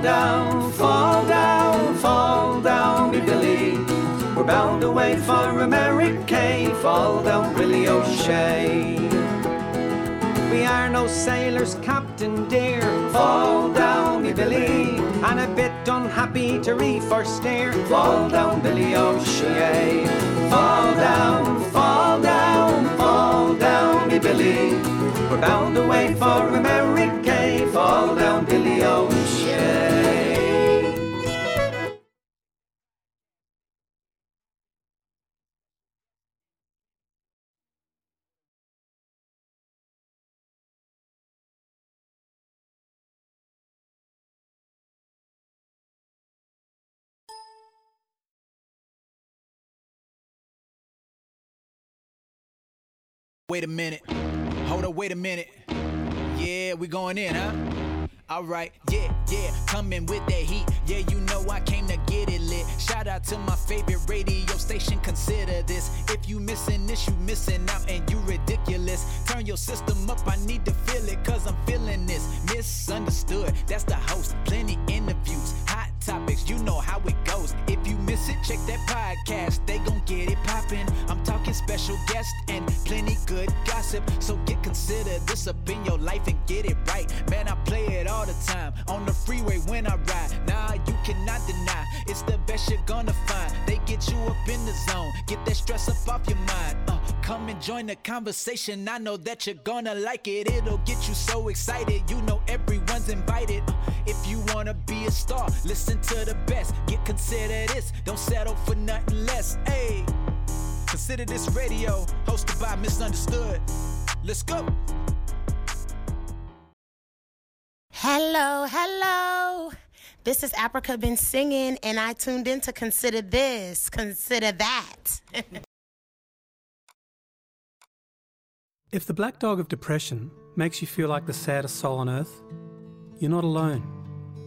Fall down, fall down, fall down, Billy. We're bound away for America. Fall down, Billy O'Shea. We are no sailors, Captain dear. Fall down, me Billy. And a bit unhappy to reef or steer. Fall down, Billy O'Shea. Fall down, fall down, fall down, me Billy. We're bound away for America. Fall down, Billy O'Shea. Wait a minute. Hold up, wait a minute. Yeah, we going in, huh? Alright, yeah, yeah, coming with that heat. Yeah, you know I came to get it lit. Shout out to my favorite radio station, consider this. If you missing this, you missing out and you ridiculous. Turn your system up, I need to feel it, cause I'm feeling this. Misunderstood, that's the host. Plenty interviews, hot topics, you know how it goes. If you miss it, check that podcast, they gon' get it poppin'. I'm talking special guests and plenty good gossip. So get consider this up in your life and get it right. Man, I play it all the time on the freeway when I ride. Nah, you cannot deny it's the best you're gonna find. They get you up in the zone, get that stress up off your mind. Uh, come and join the conversation. I know that you're gonna like it. It'll get you so excited. You know everyone's invited. Uh, if you wanna be a star, listen to the best. Get considered this. Don't settle for nothing less. Hey. Consider this radio, hosted by Misunderstood. Let's go. Hello, hello. This is Africa been singing, and I tuned in to consider this, consider that. If the black dog of depression makes you feel like the saddest soul on earth, you're not alone.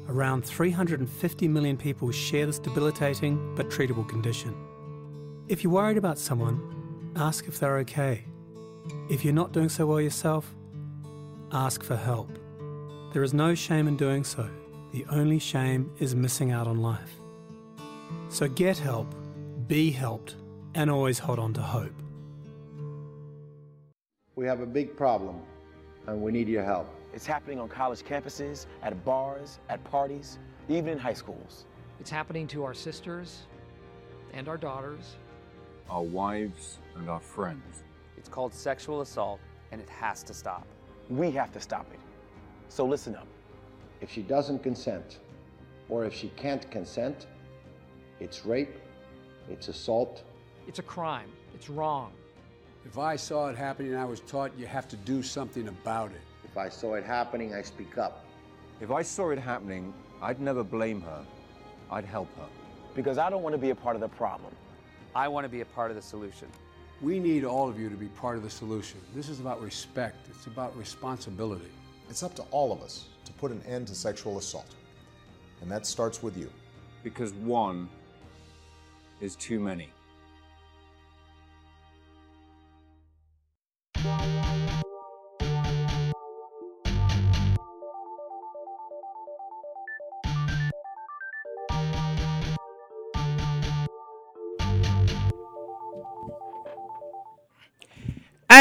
Around 350 million people share this debilitating but treatable condition. If you're worried about someone, ask if they're okay. If you're not doing so well yourself, ask for help. There is no shame in doing so. The only shame is missing out on life. So get help, be helped, and always hold on to hope. We have a big problem, and we need your help. It's happening on college campuses, at bars, at parties, even in high schools. It's happening to our sisters and our daughters, our wives and our friends. It's called sexual assault, and it has to stop. We have to stop it. So listen up. If she doesn't consent, or if she can't consent, it's rape, it's assault. It's a crime. It's wrong. If I saw it happening, I was taught you have to do something about it. If I saw it happening, I speak up. If I saw it happening, I'd never blame her. I'd help her. Because I don't want to be a part of the problem. I want to be a part of the solution. We need all of you to be part of the solution. This is about respect, it's about responsibility. It's up to all of us to put an end to sexual assault. And that starts with you. Because one is too many.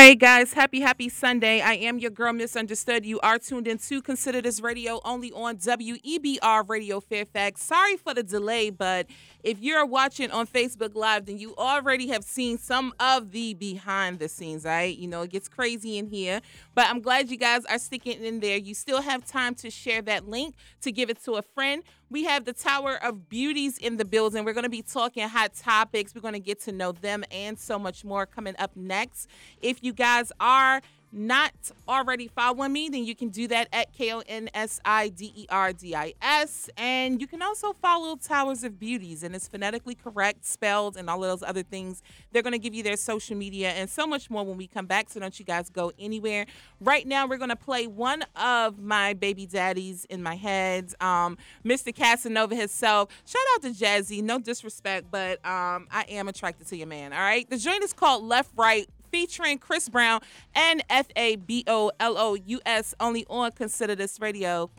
Right, guys, happy, happy Sunday. I am your girl, Misunderstood. You are tuned in to Consider This Radio only on WEBR Radio Fairfax. Sorry for the delay, but if you're watching on Facebook Live, then you already have seen some of the behind the scenes, right? You know, it gets crazy in here, but I'm glad you guys are sticking in there. You still have time to share that link, to give it to a friend. We have the Tower of Beauties in the building. We're going to be talking hot topics. We're going to get to know them and so much more coming up next. If you guys are not already following me, then you can do that at K O N S I D E R D I S. And you can also follow Towers of Beauties, and it's phonetically correct, spelled, and all of those other things. They're going to give you their social media and so much more when we come back, so don't you guys go anywhere. Right now, we're going to play one of my baby daddies in my head, um, Mr. Casanova himself. Shout out to Jazzy, no disrespect, but um, I am attracted to your man, all right? The joint is called Left Right featuring Chris Brown and F A B O L O U S only on Consider This Radio.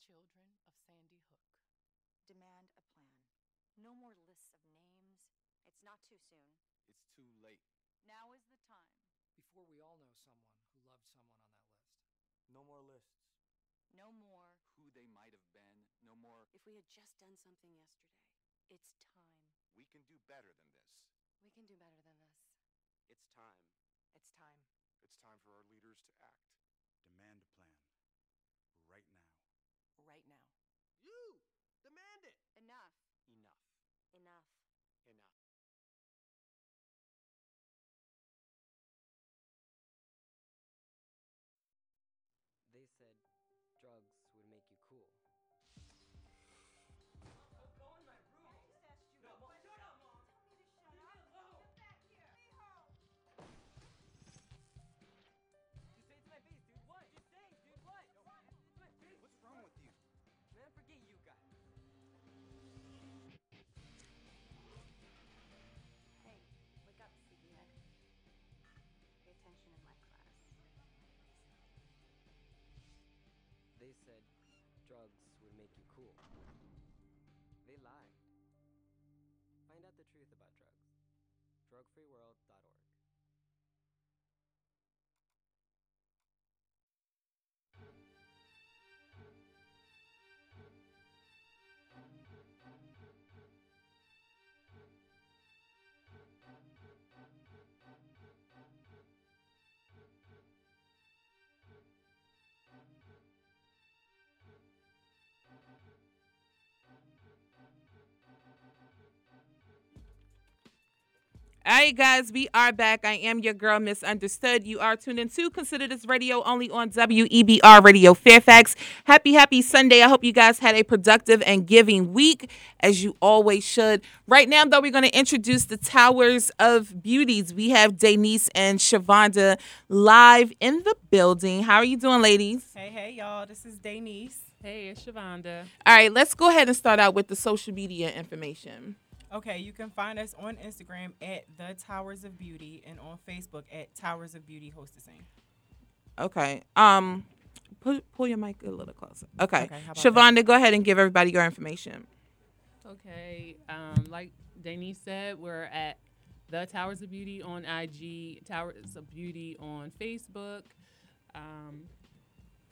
Children of Sandy Hook. Demand a plan. No more lists of names. It's not too soon. It's too late. Now is the time. Before we all know someone who loved someone on that list. No more lists. No more. Who they might have been. No more. If we had just done something yesterday. It's time. We can do better than this. We can do better than this. It's time. It's time. It's time for our leaders to act. Demand a plan. They said drugs would make you cool. They lied. Find out the truth about drugs. Drugfreeworld.org. All right, guys, we are back. I am your girl, Misunderstood. You are tuned in to Consider This Radio only on WEBR Radio Fairfax. Happy, happy Sunday. I hope you guys had a productive and giving week, as you always should. Right now, though, we're going to introduce the Towers of Beauties. We have Denise and Shavonda live in the building. How are you doing, ladies? Hey, hey, y'all. This is Denise. Hey, it's Shavonda. All right, let's go ahead and start out with the social media information. Okay, you can find us on Instagram at The Towers of Beauty and on Facebook at Towers of Beauty Hostessing. Okay. Um, pull, pull your mic a little closer. Okay. Okay, how about Shavonda, go ahead and give everybody your information. Okay. Um, like Denise said, we're at the Towers of Beauty on IG, Towers of Beauty on Facebook. Um,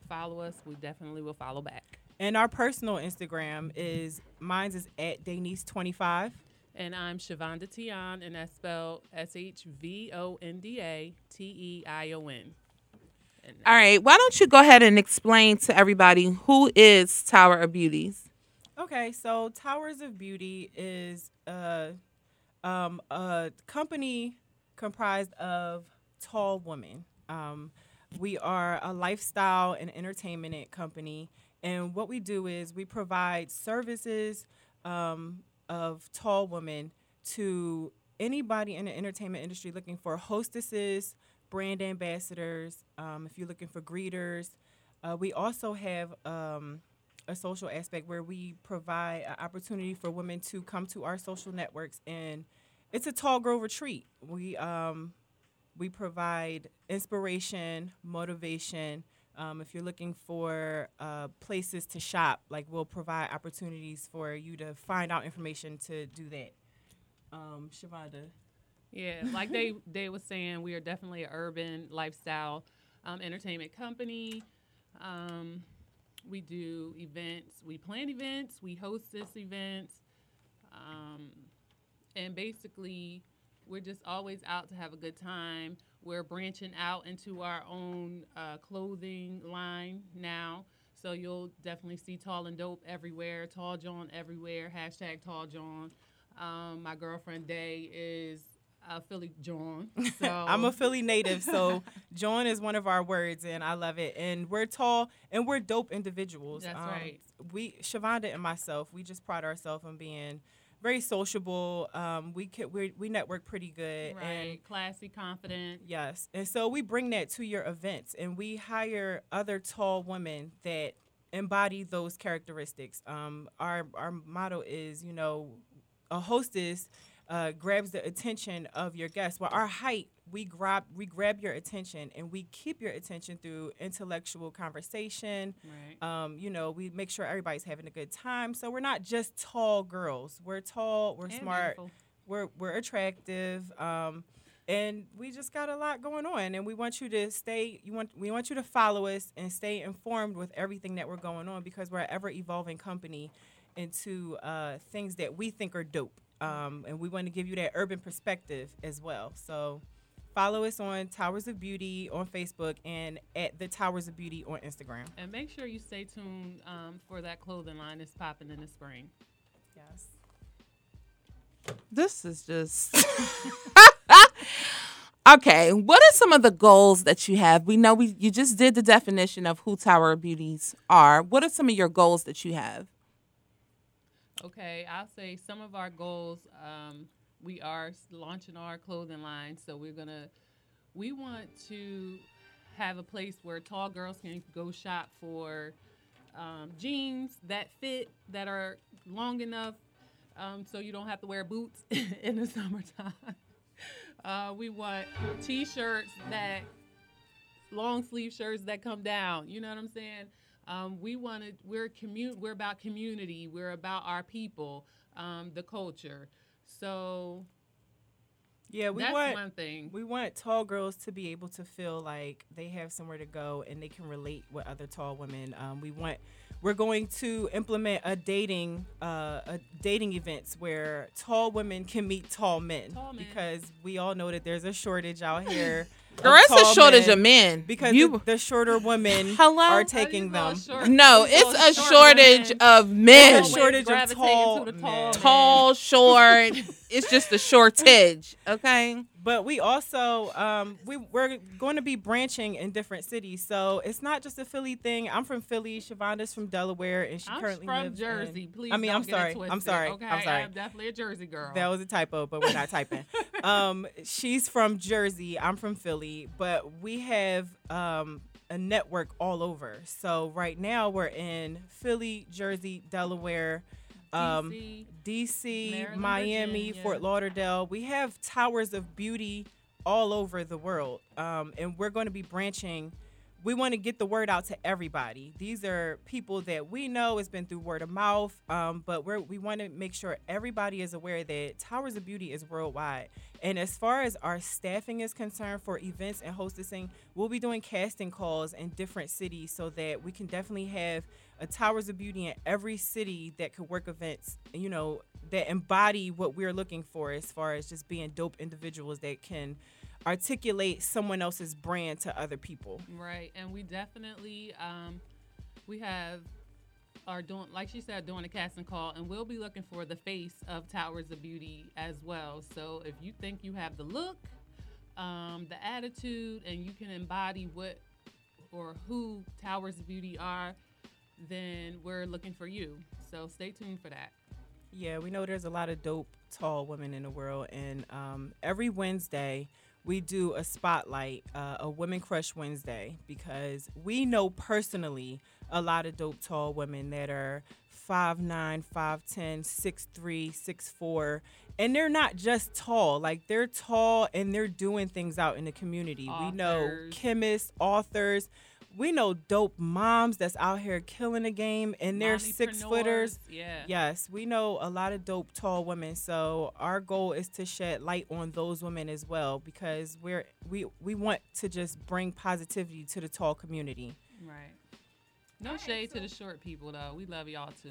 follow us. We definitely will follow back. And our personal Instagram is mine's is at Denise25. And I'm Shavonda Tion, and that's spelled S H V O N D A T E I O N. All right. Why don't you go ahead and explain to everybody who is Tower of Beauties? Okay, so Towers of Beauty is a, um, a company comprised of tall women. Um, We are a lifestyle and entertainment company, and what we do is we provide services um, of tall women to anybody in the entertainment industry looking for hostesses, brand ambassadors. Um, if you're looking for greeters, uh, we also have um, a social aspect where we provide an opportunity for women to come to our social networks, and it's a tall girl retreat. We um, we provide inspiration, motivation. Um, if you're looking for uh, places to shop, like we'll provide opportunities for you to find out information to do that. Um, Shavonda. Yeah, like they they was saying, we are definitely an urban lifestyle um, entertainment company. Um, we do events, we plan events, we host this events, um, and basically, we're just always out to have a good time. We're branching out into our own uh, clothing line now. So you'll definitely see tall and dope everywhere, tall jawn everywhere, hashtag tall jawn. Um, my girlfriend Day is a Philly jawn. So I'm a Philly native, so Jawn is one of our words, and I love it. And we're tall and we're dope individuals. That's Um, right. We, Shavonda and myself, we just pride ourselves on being very sociable. Um, we can, we we network pretty good, and right, classy, confident. Yes. And so we bring that to your events and we hire other tall women that embody those characteristics. Um, our, our motto is, you know, a hostess uh, grabs the attention of your guests. Well, our height, we grab we grab your attention and we keep your attention through intellectual conversation. Right. Um, you know, we make sure everybody's having a good time. So we're not just tall girls. We're tall. We're And smart. beautiful. We're we're attractive. Um, and we just got a lot going on and we want you to stay you want we want you to follow us and stay informed with everything that we're going on because we're an ever evolving company into uh, things that we think are dope um, and we want to give you that urban perspective as well so follow us on towers of beauty on facebook and at the towers of beauty on instagram And make sure you stay tuned um, for that clothing line that's popping in the spring. yes This is just. okay, what are some of the goals that you have? We know we you just did the definition of who Tower of Beauties are. What are some of your goals that you have? Okay, I'll say some of our goals. Um, we are launching our clothing line, so we're gonna. We want to have a place where tall girls can go shop for um, jeans that fit, that are long enough, um, so you don't have to wear boots in the summertime. Uh, we want t-shirts that long sleeve shirts that come down. You know what I'm saying? Um, we want to. We're commu- We're about community. We're about our people, um, the culture. So Yeah, we That's want one thing. We want tall girls to be able to feel like they have somewhere to go and they can relate with other tall women. Um, we want we're going to implement a dating uh, a dating events where tall women can meet tall men Tall men. because we all know that there's a shortage out here. Girl, it's a tall shortage of men. because You- the, the shorter women Hello? are taking them. No, it's a shortage of men. It's a shortage of tall men. Tall, short. It's just a shortage. Okay. But we also um, we we're going to be branching in different cities, so it's not just a Philly thing. I'm from Philly. Shavonda's from Delaware, and she I'm currently from lives Jersey. in- Please, I mean, don't I'm get it sorry. I'm sorry. Okay, I'm sorry. I'm definitely a Jersey girl. That was a typo, but we're not typing. Um, she's from Jersey. I'm from Philly, but we have um, a network all over. So right now we're in Philly, Jersey, Delaware, um, DC, DC, Maryland, Miami, Virginia. Fort Lauderdale. We have towers of beauty all over the world, um, and we're going to be branching. We want to get the word out to everybody. These are people that we know It's been through word of mouth, um, but we're, we want to make sure everybody is aware that Towers of Beauty is worldwide. And as far as our staffing is concerned for events and hostessing, we'll be doing casting calls in different cities so that we can definitely have a Towers of Beauty in every city that could work events, you know, that embody what we're looking for as far as just being dope individuals that can articulate someone else's brand to other people. Right, and we definitely um, we have are doing like she said doing a casting call, and we'll be looking for the face of Towers of Beauty as well. So if you think you have the look, um, the attitude, and you can embody what or who Towers of Beauty are, then we're looking for you. So stay tuned for that. Yeah, we know there's a lot of dope, tall women in the world, and um, every Wednesday we do a spotlight, uh, a Women Crush Wednesday, because we know personally a lot of dope, tall women that are 5'9, 5'10, 6'3, 6'4, and they're not just tall, like they're tall and they're doing things out in the community. We know chemists, authors. We know dope moms that's out here killing the game, and they're six footers. Yeah. Yes, we know a lot of dope tall women. So our goal is to shed light on those women as well because we're we we want to just bring positivity to the tall community. Right. No shade to the short people though. We love y'all too.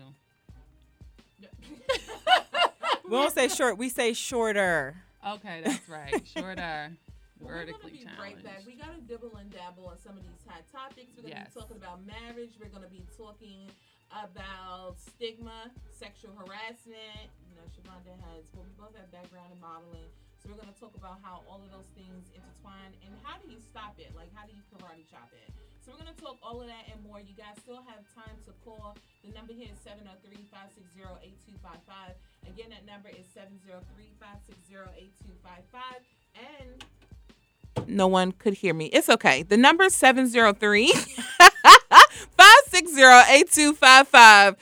We don't say short, we say shorter. Okay, that's right. Shorter. Well, we're gonna be challenged. right back. We gotta dibble and dabble on some of these hot topics. We're gonna Yes. be talking about marriage. We're gonna be talking about stigma, sexual harassment. You know, Shavonda has well, we both have background in modeling, so we're gonna talk about how all of those things intertwine and how do you stop it? Like how do you karate chop it? So we're gonna talk all of that and more. You guys still have time to call. The number here is 703-560-8255. Again, that number is 703-560-8255. And no one could hear me. It's okay. The number is 703 560 8255.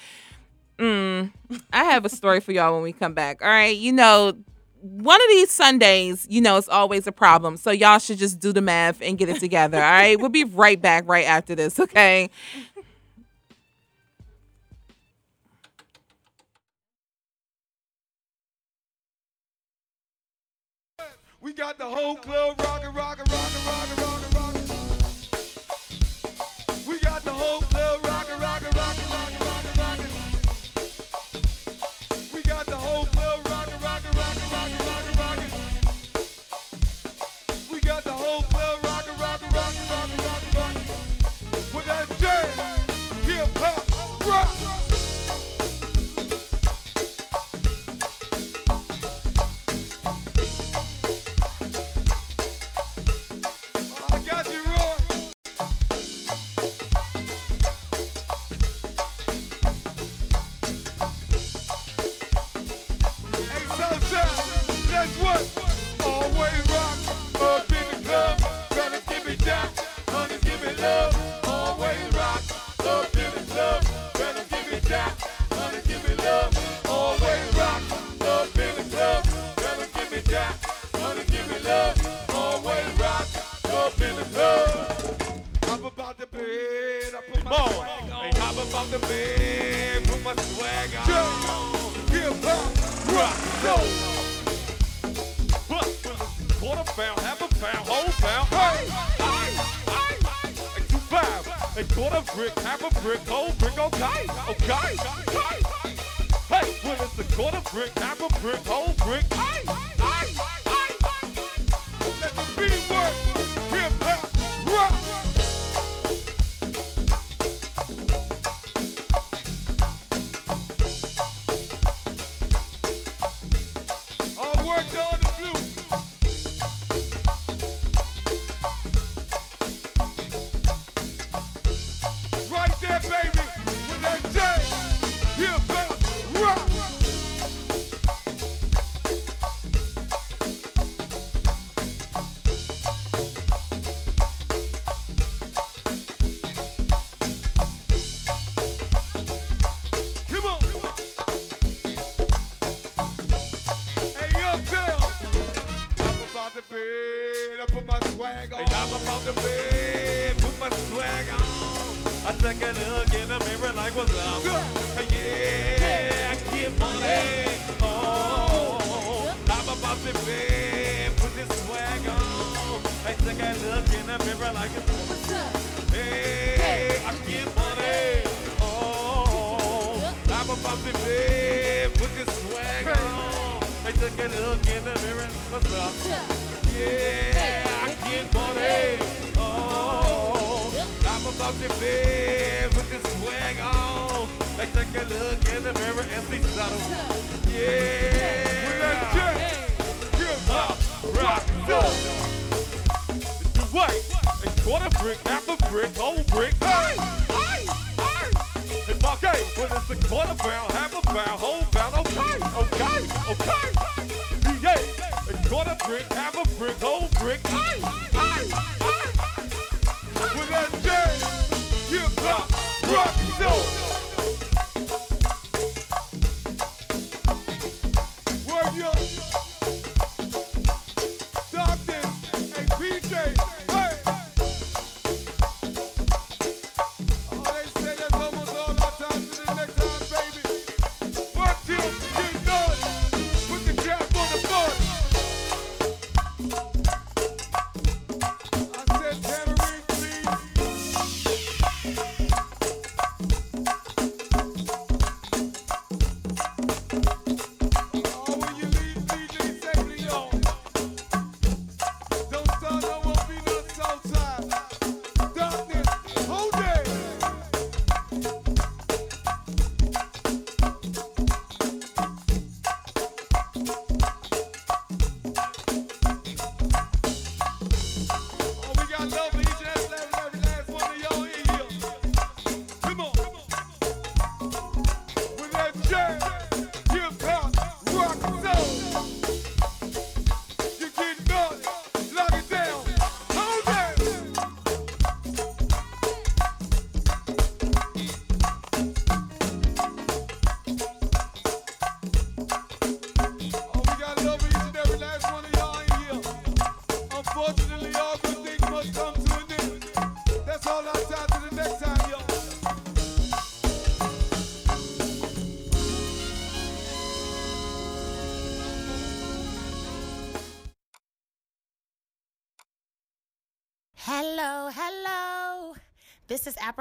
Mm, I have a story for y'all when we come back. All right. You know, one of these Sundays, you know, it's always a problem. So y'all should just do the math and get it together. All right. We'll be right back right after this. Okay. We got the whole club rockin', rockin', rockin', rockin', rockin', rockin'. We got the whole club take a look in the mirror and see subtle. Yeah, rock, go. What? A quarter brick, half a brick, old brick. Hey, hey, hey. It's okay, when it's a quarter pound, half a pound, whole pound. Okay, okay, okay. Yeah, a quarter brick, half a brick, whole brick. Hey, hey, hey. With that jazz, hip hop, rock, soul.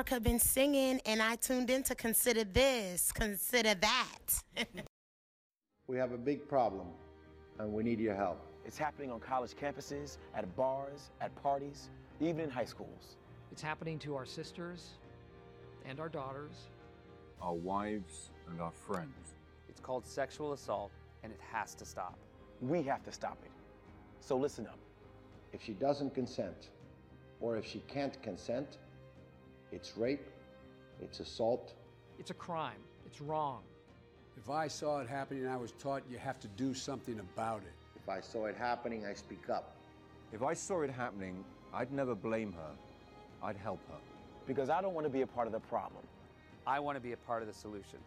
This is Africa been singing, and I tuned in to consider this, consider that. We have a big problem, and we need your help. It's happening on college campuses, at bars, at parties, even in high schools. It's happening to our sisters and our daughters. Our wives and our friends. It's called sexual assault, and it has to stop. We have to stop it. So listen up. If she doesn't consent, or if she can't consent, it's rape, it's assault, It's a crime. It's wrong. If I saw it happening and I was taught you have to do something about it. If I saw it happening, I speak up. If I saw it happening, I'd never blame her. I'd help her. Because I don't want to be a part of the problem. I want to be a part of the solution.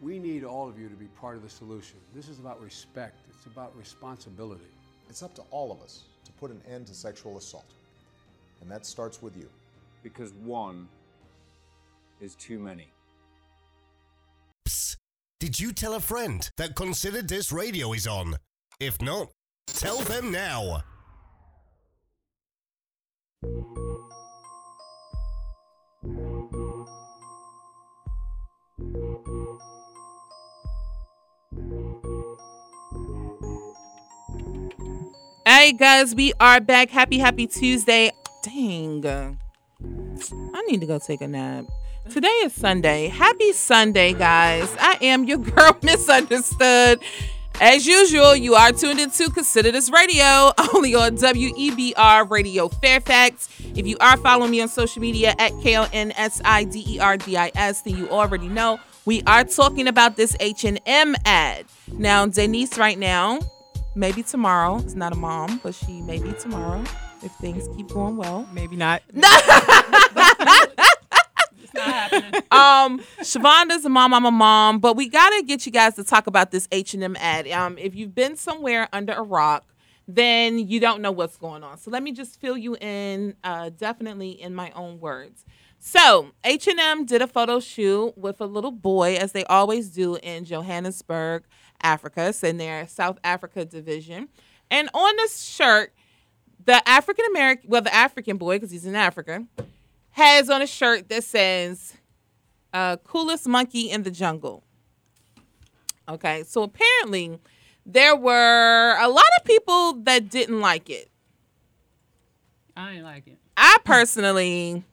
We need all of you to be part of the solution. This is about respect, it's about responsibility. It's up to all of us to put an end to sexual assault. And that starts with you. Because one is too many. Psst. Did you tell a friend that Considered This Radio is on? If not, tell them now. Hey guys, we are back. Happy, happy Tuesday. Dang. I need to go take a nap. Today is Sunday. Happy Sunday, guys. I am your girl, Misunderstood. As usual, you are tuned into Consider This Radio, only on WEBR Radio Fairfax. If you are following me on social media at K-O-N-S-I-D-E-R-D-I-S, then you already know we are talking about this H&M ad. Now, Denise right now, maybe tomorrow, is not a mom, but she may be tomorrow if things keep going well. Maybe not. um, Shavonda's a mom. I'm a mom, but we gotta get you guys to talk about this H and M ad. Um, if you've been somewhere under a rock, then you don't know what's going on. So let me just fill you in, uh, definitely in my own words. So H and M did a photo shoot with a little boy, as they always do in Johannesburg, Africa. It's in their South Africa division, and on this shirt, the African American, well, the African boy, because he's in Africa, has on a shirt that says uh, coolest monkey in the jungle. Okay, so apparently there were a lot of people that didn't like it. I ain't like it. I personally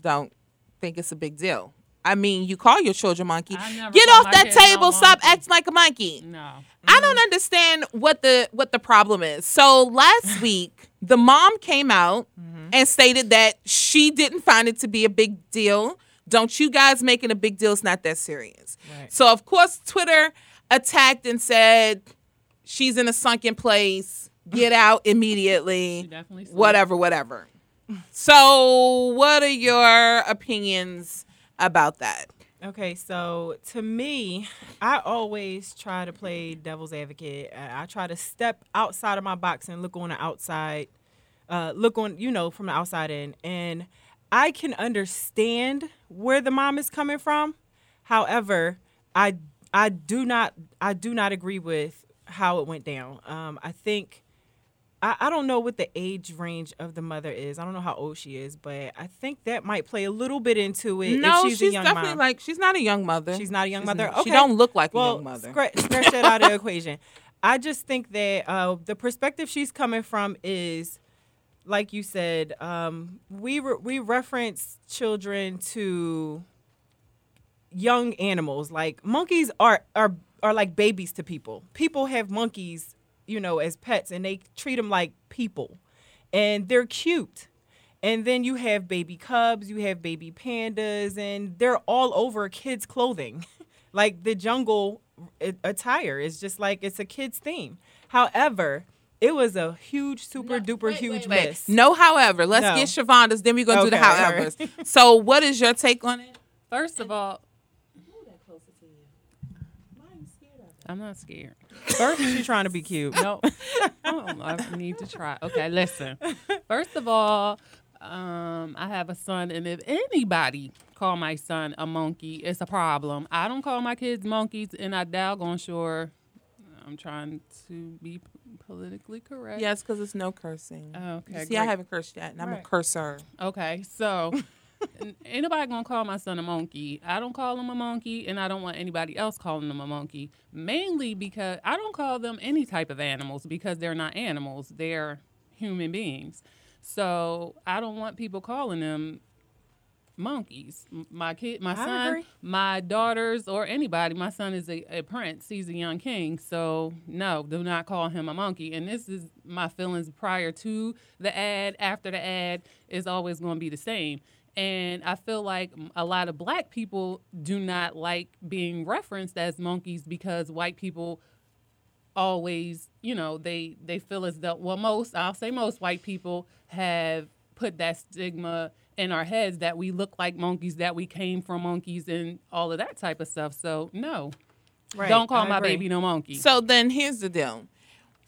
don't think it's a big deal. I mean, you call your children monkey. Get off that kids no table. Stop acting like a monkey. No. I don't understand what the what the problem is. So last week, the mom came out and stated that she didn't find it to be a big deal. Don't you guys make it a big deal? It's not that serious. Right. So of course Twitter attacked and said she's in a sunken place. Get out immediately. definitely whatever, whatever. So what are your opinions about that? Okay, so to me, I always try to play devil's advocate. I try to step outside of my box and look on the outside, uh, look on, you know, from the outside in. And I can understand where the mom is coming from. However, I I do not I do not agree with how it went down. Um, I think I, I don't know what the age range of the mother is. I don't know how old she is, but I think that might play a little bit into it. no, if she's, she's, a young definitely mom. like she's not a young mother. She's not a young She's mother. not- Okay. She don't look like well, a young mother. Scratch, scratch that out of the equation. I just think that uh, the perspective she's coming from is, like you said, um, we re- we reference children to young animals. Like monkeys are are are like babies to people. People have monkeys, you know, as pets, and they treat them like people, and they're cute. And then you have baby cubs, you have baby pandas, and they're all over kids' clothing. like the jungle eh, attire is just like it's a kid's theme. However, it was a huge, super duper huge Wait, miss. no, however, let's No. get Shavonda's, then we're gonna do the Okay, all right. however's. So what is your take on it? First of all, I'm not scared. First, She's trying to be cute. No, oh, I need to try. Okay, listen. First of all, um, I have a son, and if anybody call my son a monkey, it's a problem. I don't call my kids monkeys, and I doggone sure I'm trying to be politically correct. Yes, because it's no cursing. Okay. See, I haven't cursed yet, and I'm a Right. cursor. Okay, so ain't nobody gonna call my son a monkey. I don't call him a monkey, and I don't want anybody else calling him a monkey. Mainly because I don't call them any type of animals because they're not animals. They're human beings. So I don't want people calling them monkeys. My kid, my I son, agree. my daughters, or anybody. My son is a, a prince. He's a young king. So no, do not call him a monkey. And this is my feelings prior to the ad, after the ad is always going to be the same. And I feel like a lot of black people do not like being referenced as monkeys because white people always, you know, they they feel as though well most I'll say most white people have put that stigma in our heads that we look like monkeys, that we came from monkeys and all of that type of stuff. So no. Right, Don't call I my agree. baby no monkey. So then here's the deal.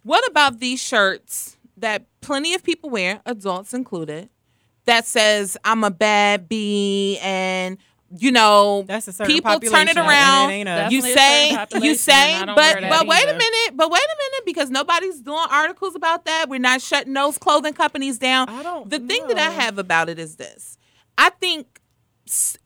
What about these shirts that plenty of people wear, adults included, that says I'm a bad bee and you know That's a certain people turn it population, and it around. ain't you say you say I but wear but wait a minute, but wait a minute because nobody's doing articles about that. We're not shutting those clothing companies down. I don't the thing that I have about it is this. I think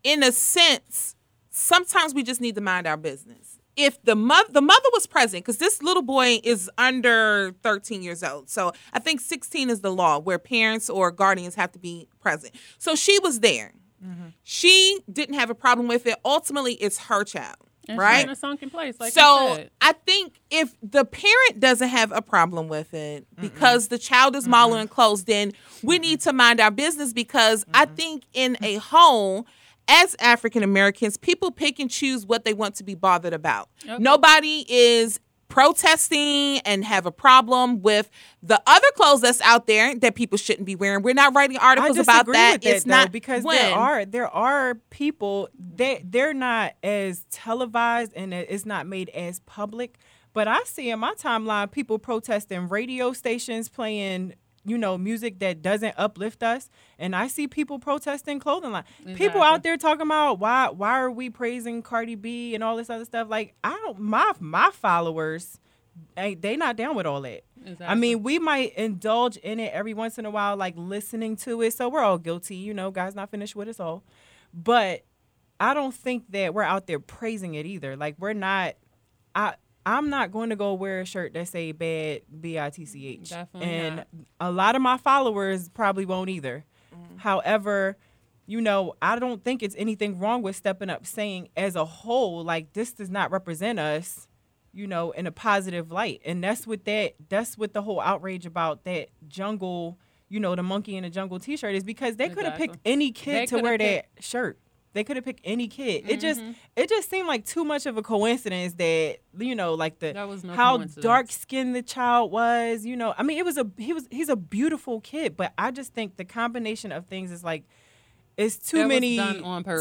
in a sense sometimes we just need to mind our business. If the mother the mother was present, because this little boy is under 13 years old, so I think 16 is the law where parents or guardians have to be present. So she was there. Mm-hmm. She didn't have a problem with it. Ultimately, it's her child, And she's right? in a sunken place, like so. I think if the parent doesn't have a problem with it because the child is modeling clothes, then we need to mind our business because I think in a whole, as African Americans, people pick and choose what they want to be bothered about. Okay. Nobody is protesting and have a problem with the other clothes that's out there that people shouldn't be wearing. We're not writing articles about that. it's though, not because when. there are there are people they they're not as televised and it's not made as public. But I see in my timeline people protesting radio stations playing you know music that doesn't uplift us, and I see people protesting clothing line. People out there talking about why why are we praising Cardi B and all this other stuff. Like I don't my my followers. Hey, they not down with all that. I mean, we might indulge in it every once in a while, like listening to it. So we're all guilty, you know. God's not finished with us all, but I don't think that we're out there praising it either. Like we're not. I I'm not going to go wear a shirt that say bad B I T C H, and not. a lot of my followers probably won't either. However, you know, I don't think it's anything wrong with stepping up, saying as a whole, like this does not represent us you know, in a positive light. And that's what that that's what the whole outrage about that jungle, you know, the monkey in the jungle T-shirt is because they could have picked Exactly. any They kid to wear that shirt. They could have picked any kid. It just Mhm. it just seemed like too much of a coincidence that you know, like the That was no how dark skinned the child was. You know, I mean, it was a he was he's a beautiful kid, but I just think the combination of things is like it's too That many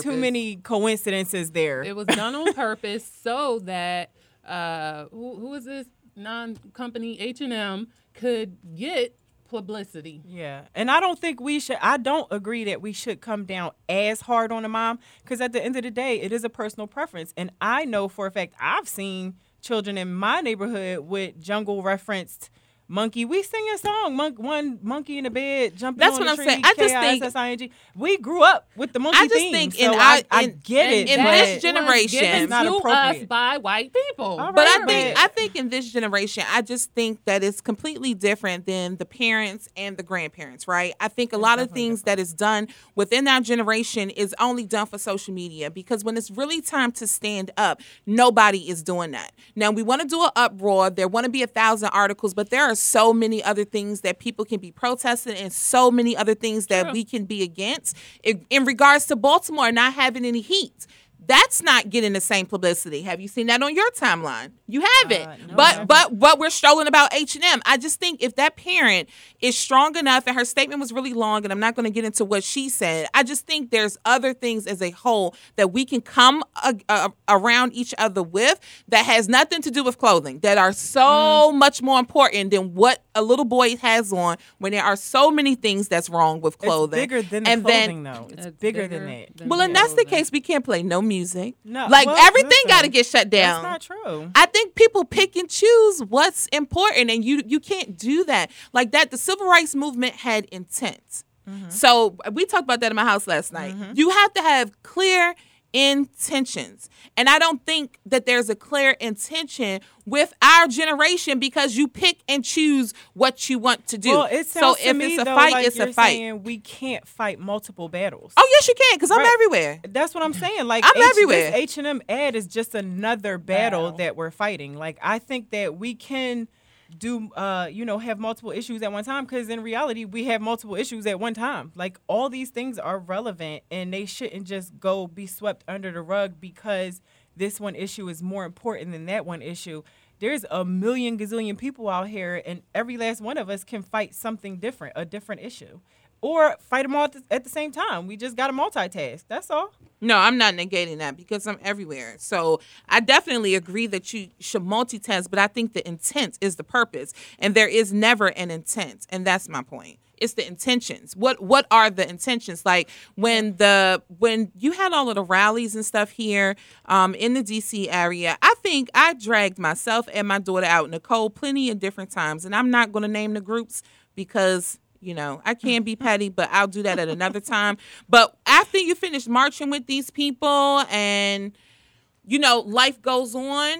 too many coincidences there. It was done on purpose so that uh, who who is this non-company H and M could get publicity. Yeah, and I don't think we should. I don't agree that we should come down as hard on the mom because at the end of the day, it is a personal preference, and I know for a fact I've seen children in my neighborhood with jungle referenced monkey. We sing a song, monk, one monkey in the bed jumping. That's on what the I'm tree, saying. I just think- K-I-S-S-I-N-G. we grew up with the monkey I just theme, think so in I, our- I in- get in- it. in this generation- Given it's not to appropriate. us by white people. All But I right, think but- I think in this generation, I just think that it's completely different than the parents and the grandparents, right? I think a lot of things that is done within our generation is only done for social media because when it's really time to stand up, nobody is doing that. Now we want to do an uproar. There want to be a thousand articles, but there are so many other things that people can be protesting and so many other things that we can be against in, in regards to Baltimore not having any heat. That's not getting the same publicity. Have you seen that on your timeline? You haven't. Uh, no, but haven't. but but we're strolling about H and M. I just think if that parent is strong enough, and her statement was really long, and I'm not going to get into what she said. I just think there's other things as a whole that we can come uh, uh, around each other with that has nothing to do with clothing that are so Mm. much more important than what a little boy has on when there are so many things that's wrong with clothing. It's bigger than the clothing, then, though. It's, bigger, than that. well, and that's the case. We can't play no music. No, like well, everything got to get shut down. That's not true. I think people pick and choose what's important, and you you can't do that like that. The civil rights movement had intent. Mm-hmm. So we talked about that in my house last night. You have to have clear intentions. And I don't think that there's a clear intention with our generation because you pick and choose what you want to do. Well, it so sounds to if me, it's a though, fight, like it's you're a fight. saying we can't fight multiple battles. Oh yes, you can because I'm everywhere. That's what I'm saying. Like I'm H- everywhere. H and M ad is just another battle, that we're fighting. Like I think that we can do, uh, you know, have multiple issues at one time because in reality we have multiple issues at one time. Like all these things are relevant and they shouldn't just go be swept under the rug because this one issue is more important than that one issue. There's a million gazillion people out here, and every last one of us can fight something different, a different issue, or fight them all at the, at the same time. We just got to multitask. That's all. No, I'm not negating that because I'm everywhere. So I definitely agree that you should multitask, but I think the intent is the purpose, and there is never an intent, and that's my point. It's the intentions. What what are the intentions? Like when the when you had all of the rallies and stuff here um, in the DC area, I think I dragged myself and my daughter out, Nicole, plenty of different times, and I'm not going to name the groups because you know, I can be petty, but I'll do that at another time. But after you finish marching with these people and, you know, life goes on,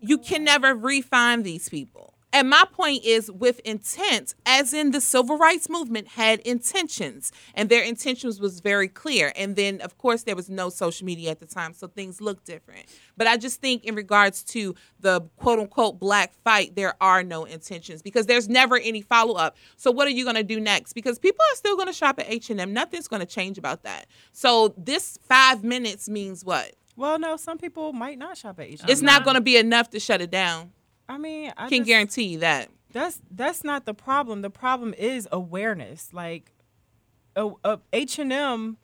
you can never refine these people. And my point is with intent, as in the civil rights movement had intentions, and their intentions was very clear. And then, of course, there was no social media at the time, so things look different. But I just think, in regards to the quote unquote black fight, there are no intentions because there's never any follow up. So what are you going to do next? Because people are still going to shop at H and M. Nothing's going to change about that. So this five minutes means what? Well, no, some people might not shop at H&M. It's not uh-huh. going to be enough to shut it down. I mean, I can just- guarantee you that. That's that's not the problem. The problem is awareness. Like, H and M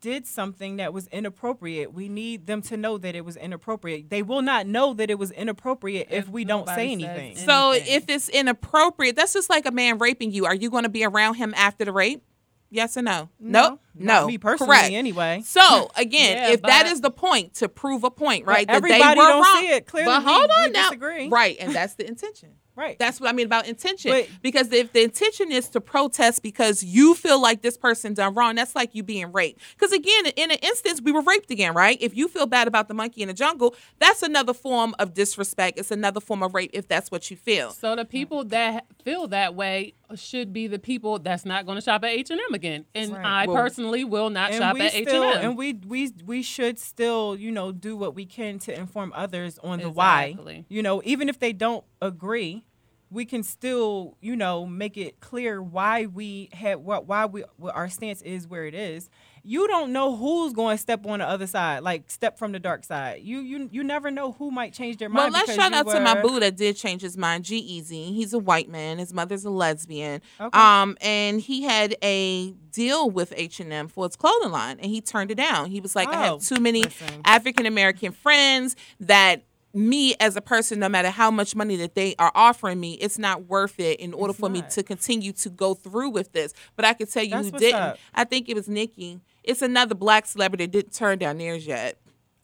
did something that was inappropriate. We need them to know that it was inappropriate. They will not know that it was inappropriate if, we don't say nobody says anything. So if it's inappropriate, that's just like a man raping you. Are you going to be around him after the rape? Yes or no? No, no, no. me personally Correct. anyway. So again, Yeah, if that but- is the point to prove a point, right? that they everybody were don't wrong. see it. Clearly but hold we on now, disagree. right? And that's the intention. Right. That's what I mean about intention. But- because if the intention is to protest because you feel like this person done wrong, that's like you being raped. Because again, in an instance, we were raped again, right? If you feel bad about the monkey in the jungle, that's another form of disrespect. It's another form of rape if that's what you feel. So the people that feel that way should be the people that's not going to shop at H and M again. And Right. I Well, personally will not shop at H and M. and we we we should still you know do what we can to inform others on the why you know even if they don't agree we can still, you know, make it clear why we had what why we what our stance is where it is. You don't know who's going to step on the other side, like step from the dark side. You you you never know who might change their mind. Well, let's shout out to my boo that did change his mind. G-Eazy. He's a white man. His mother's a lesbian. Okay. Um, and he had a deal with H and M for his clothing line, and he turned it down. He was like, I Oh, have too many. African American friends that me as a person, no matter how much money that they are offering me, it's not worth it in order for me to continue to go through with this. But I can tell you That's who didn't. up. I think it was Nikki. It's another black celebrity that didn't turn down theirs yet.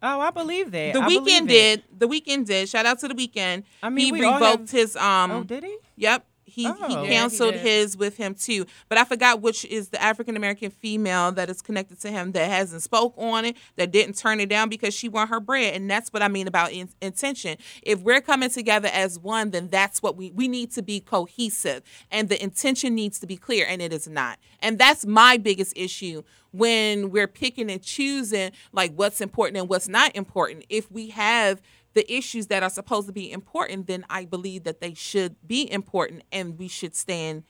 Oh, I believe that. The I Weeknd believe it. did. The Weeknd did. Shout out to the Weeknd. I mean, he revoked have- his um. Oh, did he? Yep. He Oh. he Yeah, he canceled his with him too. But I forgot which is the African American female that is connected to him that hasn't spoke on it, that didn't turn it down because she want her bread. And that's what I mean about in, intention. If we're coming together as one, then that's what we we need to be cohesive. And the intention needs to be clear, and it is not. And that's my biggest issue when we're picking and choosing like what's important and what's not important. If we have the issues that are supposed to be important, then I believe that they should be important and we should stand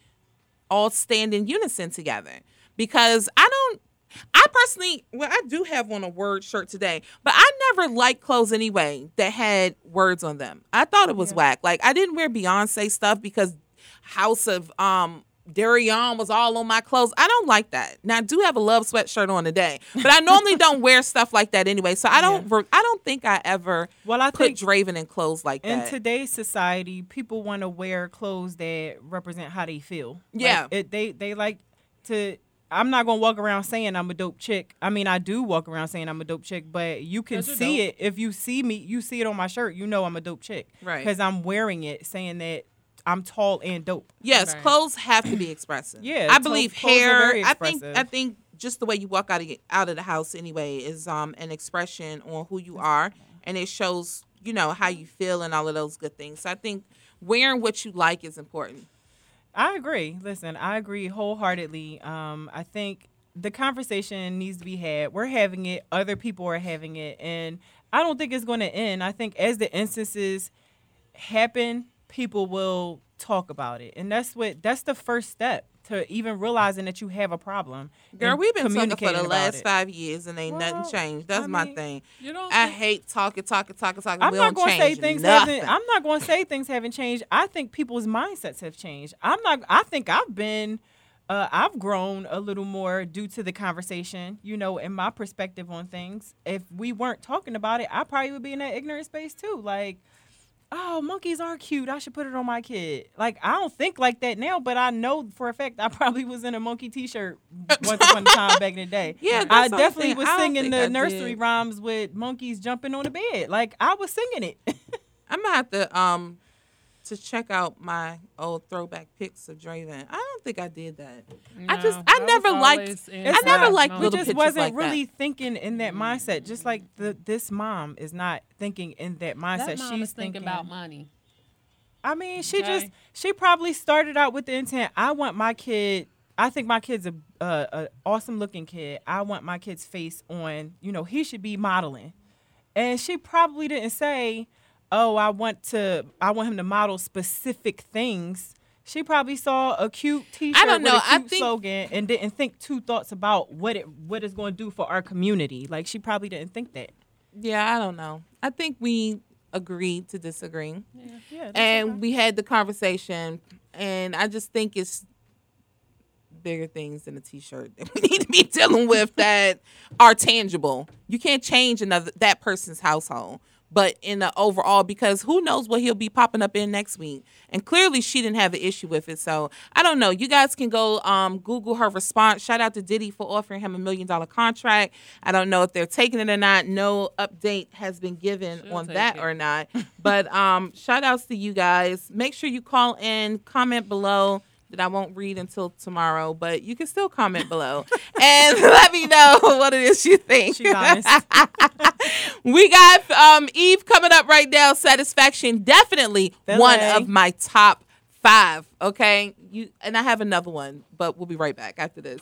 all stand in unison together. Because I don't I personally well, I do have on a word shirt today, but I never liked clothes anyway that had words on them. I thought it was whack. Like I didn't wear Beyonce stuff because House of um Dereon was all on my clothes. I don't like that. Now I do have a love sweatshirt on today, but I normally don't wear stuff like that anyway. So I don't. ver I don't think I ever. Well, I put think Draven in clothes like in that. In today's society, people want to wear clothes that represent how they feel. Like, Yeah. it, they they like to. I'm not gonna walk around saying I'm a dope chick. I mean, I do walk around saying I'm a dope chick, but you can see dope. it if you see me. You see it on my shirt. You know I'm a dope chick, Right. Because I'm wearing it, saying that I'm tall and dope. Yes, clothes have to be expressive. Yeah, I believe clothes hair. very I think. I think just the way you walk out of out of the house anyway is um an expression on who you are, and it shows you know how you feel and all of those good things. So I think wearing what you like is important. I agree. Listen, I agree wholeheartedly. Um, I think the conversation needs to be had. We're having it. Other people are having it, and I don't think it's going to end. I think as the instances happen, people will talk about it, and that's what that's the first step to even realizing that you have a problem. Girl, we've been talking for the last it. five years and ain't Well, nothing changed. That's I my thing. You don't I hate talking, talking, talking, talking. I'm we not going to say things nothing. haven't. I'm not going to say things haven't changed. I think people's mindsets have changed. I'm not. I think I've been. Uh, I've grown a little more due to the conversation, you know, and my perspective on things. If we weren't talking about it, I probably would be in that ignorant space too. Like, oh, monkeys are cute. I should put it on my kid. Like, I don't think like that now, but I know for a fact I probably was in a monkey T-shirt once upon a time back in the day. Yeah, I definitely was I singing the I nursery did. rhymes with monkeys jumping on the bed. Like, I was singing it. I'm gonna have to um to check out my old throwback pics of Draven. I don't think I did that. I just I I never liked I never not- liked we little just pictures wasn't like really that. thinking in that mm-hmm. mindset. Just like the this mom is not thinking in that mindset. That mom She's is thinking about money. I mean, she just she probably started out with the intent. I want my kid. I think my kid's a, a, a awesome looking kid. I want my kid's face on. You know, he should be modeling, and she probably didn't say, "Oh, I want to. I want him to model specific things." She probably saw a cute T-shirt I don't know. with a I cute think- slogan and didn't think two thoughts about what it what it's going to do for our community. Like she probably didn't think that. Yeah, I don't know. I think we agreed to disagree. Yeah, that's and okay. we had the conversation and I just think it's bigger things than a t-shirt that we need to be dealing with that are tangible. You can't change another that person's household, but in the overall because who knows what he'll be popping up in next week. And clearly she didn't have an issue with it. So I don't know. You guys can go um, Google her response. Shout out to Diddy for offering him a million dollar contract. I don't know if they're taking it or not. No update has been given She'll on that it. or not. But um, shout outs to you guys. Make sure you call in, comment below that I won't read until tomorrow, but you can still comment below and let me know what it is you think. She's honest. we got um, Eve coming up right now. Satisfaction, definitely one of my top five. Okay, you and I have another one, but we'll be right back after this.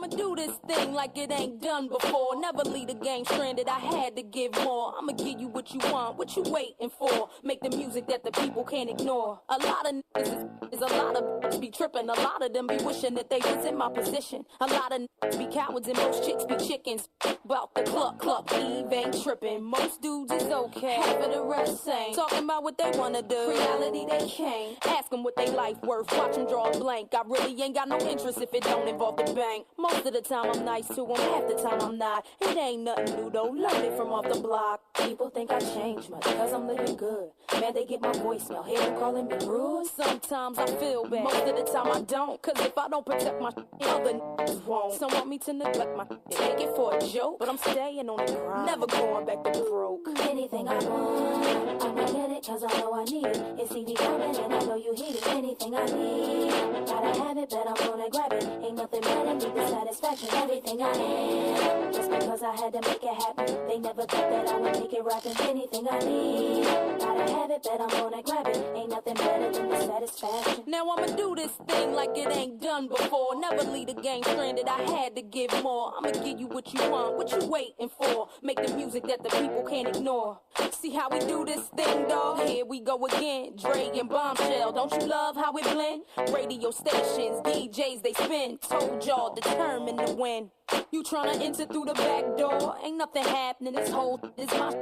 I'ma do this thing like it ain't done before. Never leave the game stranded, I had to give more. I'ma give you what you want, what you waiting for. Make the music that the people can't ignore. A lot of niggas is, is a lot of be tripping. A lot of them be wishing that they was in my position. A lot of niggas be cowards and most chicks be chickens. About the cluck cluck, Eve ain't tripping. Most dudes is okay, half of the rest ain't. Talking about what they wanna do, reality they can't. Ask them what they life worth, watch them draw a blank. I really ain't got no interest if it don't involve the bank. Of the time I'm nice to them, half the time I'm not. It ain't nothing new though, learned it from off the block. People think I changed much because I'm living good. Man, they get my voicemail, hear them calling me rude. Sometimes I feel bad, most of the time I don't. Cause if I don't protect my other niggas won't. Some want me to neglect my take it for a joke. But I'm staying on the grind, never going back to broke. Anything I want, I'ma get it cause I know I need it. It's CD coming and I know you hear it. Anything I need, gotta have it, but I'm gonna grab it. Ain't nothing better than the satisfaction. Everything I am, just because I had to make it happen. They never thought that I would make it rapping. Anything I need, gotta have it, but I'm gonna grab it. Ain't nothing better than the satisfaction. Now I'ma do this thing like it ain't done before. Never leave the game stranded, I had to give more. I'ma give you what you want, what you waiting for. Make the music that the people can't ignore. See how we do this thing, dog? Here we go again. Dre and Bombshell, don't you love how we blend? Radio stations, DJs, they spin. Told y'all determined to win. You tryna enter through the back door? Ain't nothing happening. This whole is my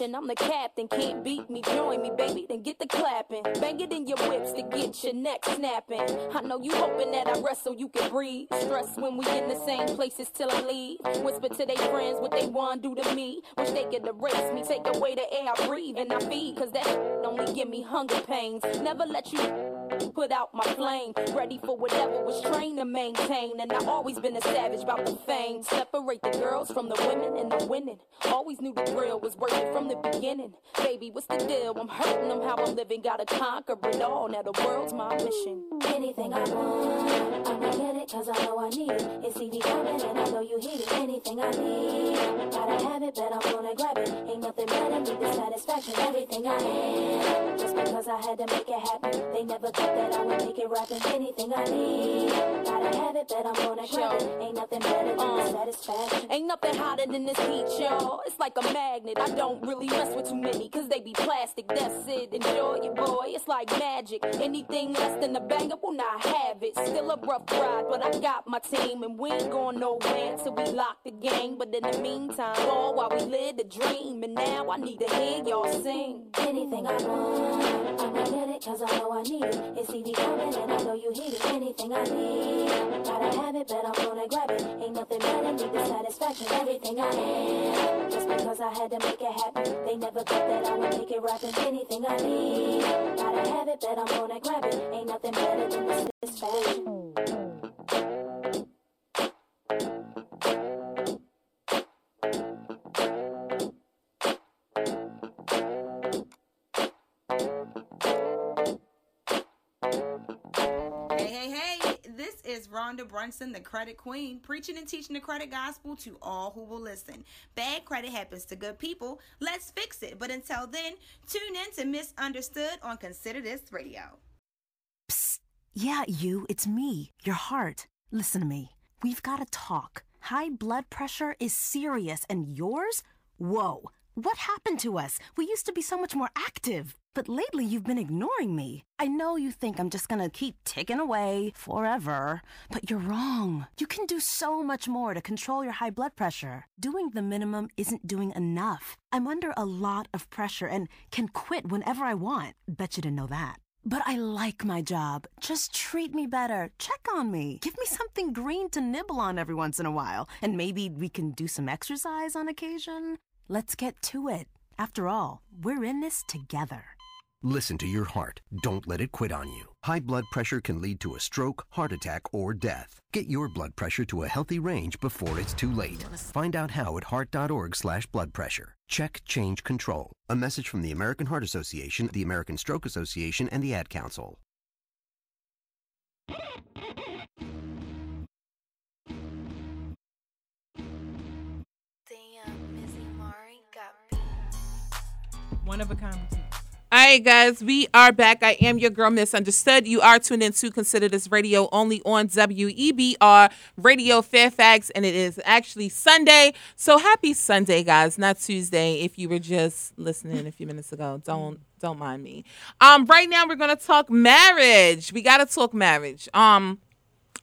and I'm the captain. Can't beat me, join me, baby. Then get the clapping. Bang it in your whips to get your neck snapping. I know you hoping that I rest so you can breathe. Stress when we in the same places till I leave. Whisper to their friends what they want do to me. Wish they could erase me, take away the air I breathe and I feed. Cause that only give me hunger pains. Never let you put out my flame. Ready for whatever was trained to maintain. And I always been a savage about the fame. Separate the girls from the women and the winning. Always knew the drill was working from the beginning. Baby, what's the deal? I'm hurting them how I'm living. Gotta conquer it all. Now the world's my mission. Anything I want, I'ma get it cause I know I need it. It's CD coming and I know you hear it. Anything I need, gotta have it, but I'm gonna grab it. Ain't nothing better than the satisfaction. Everything I am, just because I had to make it happen. They never that I would make it rapping. Anything I need, gotta have it, but I'm gonna grab it. Ain't nothing better than the satisfaction. Ain't nothing hotter than this heat, y'all. It's like a magnet. I don't really mess with too many, cause they be plastic. That's it. Enjoy it, boy. It's like magic. Anything less than a banger will not have it. Still a rough ride, but I got my team, and we ain't going nowhere till we lock the game. But in the meantime, all while we live the dream, and now I need to hear y'all sing. Anything I want, I'ma get it cause I know I need it. It's CD coming and I know you hear it. Anything I need, gotta have it, but I'm gonna grab it. Ain't nothing better than the satisfaction. Everything I am, just because I had to make it happen. They never thought that I would make it rapping. Anything I need, gotta have it, but I'm gonna grab it. Ain't nothing better than the satisfaction. Rhonda Brunson, the credit queen, preaching and teaching the credit gospel to all who will listen. Bad credit happens to good people. Let's fix it. But until then, tune in to Misunderstood on Consider This Radio. Psst. Yeah, you, it's me, your heart. Listen to me. We've got to talk. High blood pressure is serious, and yours? Whoa. What happened to us? We used to be so much more active. But lately, you've been ignoring me. I know you think I'm just gonna keep ticking away forever, but you're wrong. You can do so much more to control your high blood pressure. Doing the minimum isn't doing enough. I'm under a lot of pressure and can quit whenever I want. Bet you didn't know that. But I like my job. Just treat me better. Check on me. Give me something green to nibble on every once in a while. And maybe we can do some exercise on occasion. Let's get to it. After all, we're in this together. Listen to your heart. Don't let it quit on you. High blood pressure can lead to a stroke, heart attack, or death. Get your blood pressure to a healthy range before it's too late. Find out how at heart.org slash blood pressure. Check, change, control. A message from the American Heart Association, the American Stroke Association, and the Ad Council. One of a kind. All right, guys, we are back. I am your girl, Misunderstood. You are tuned in to Consider This Radio only on WEBR Radio Fairfax, and it is actually Sunday. So happy Sunday, guys, not Tuesday. If you were just listening a few minutes ago, don't don't mind me. Um, right now we're gonna talk marriage. We gotta talk marriage. Um,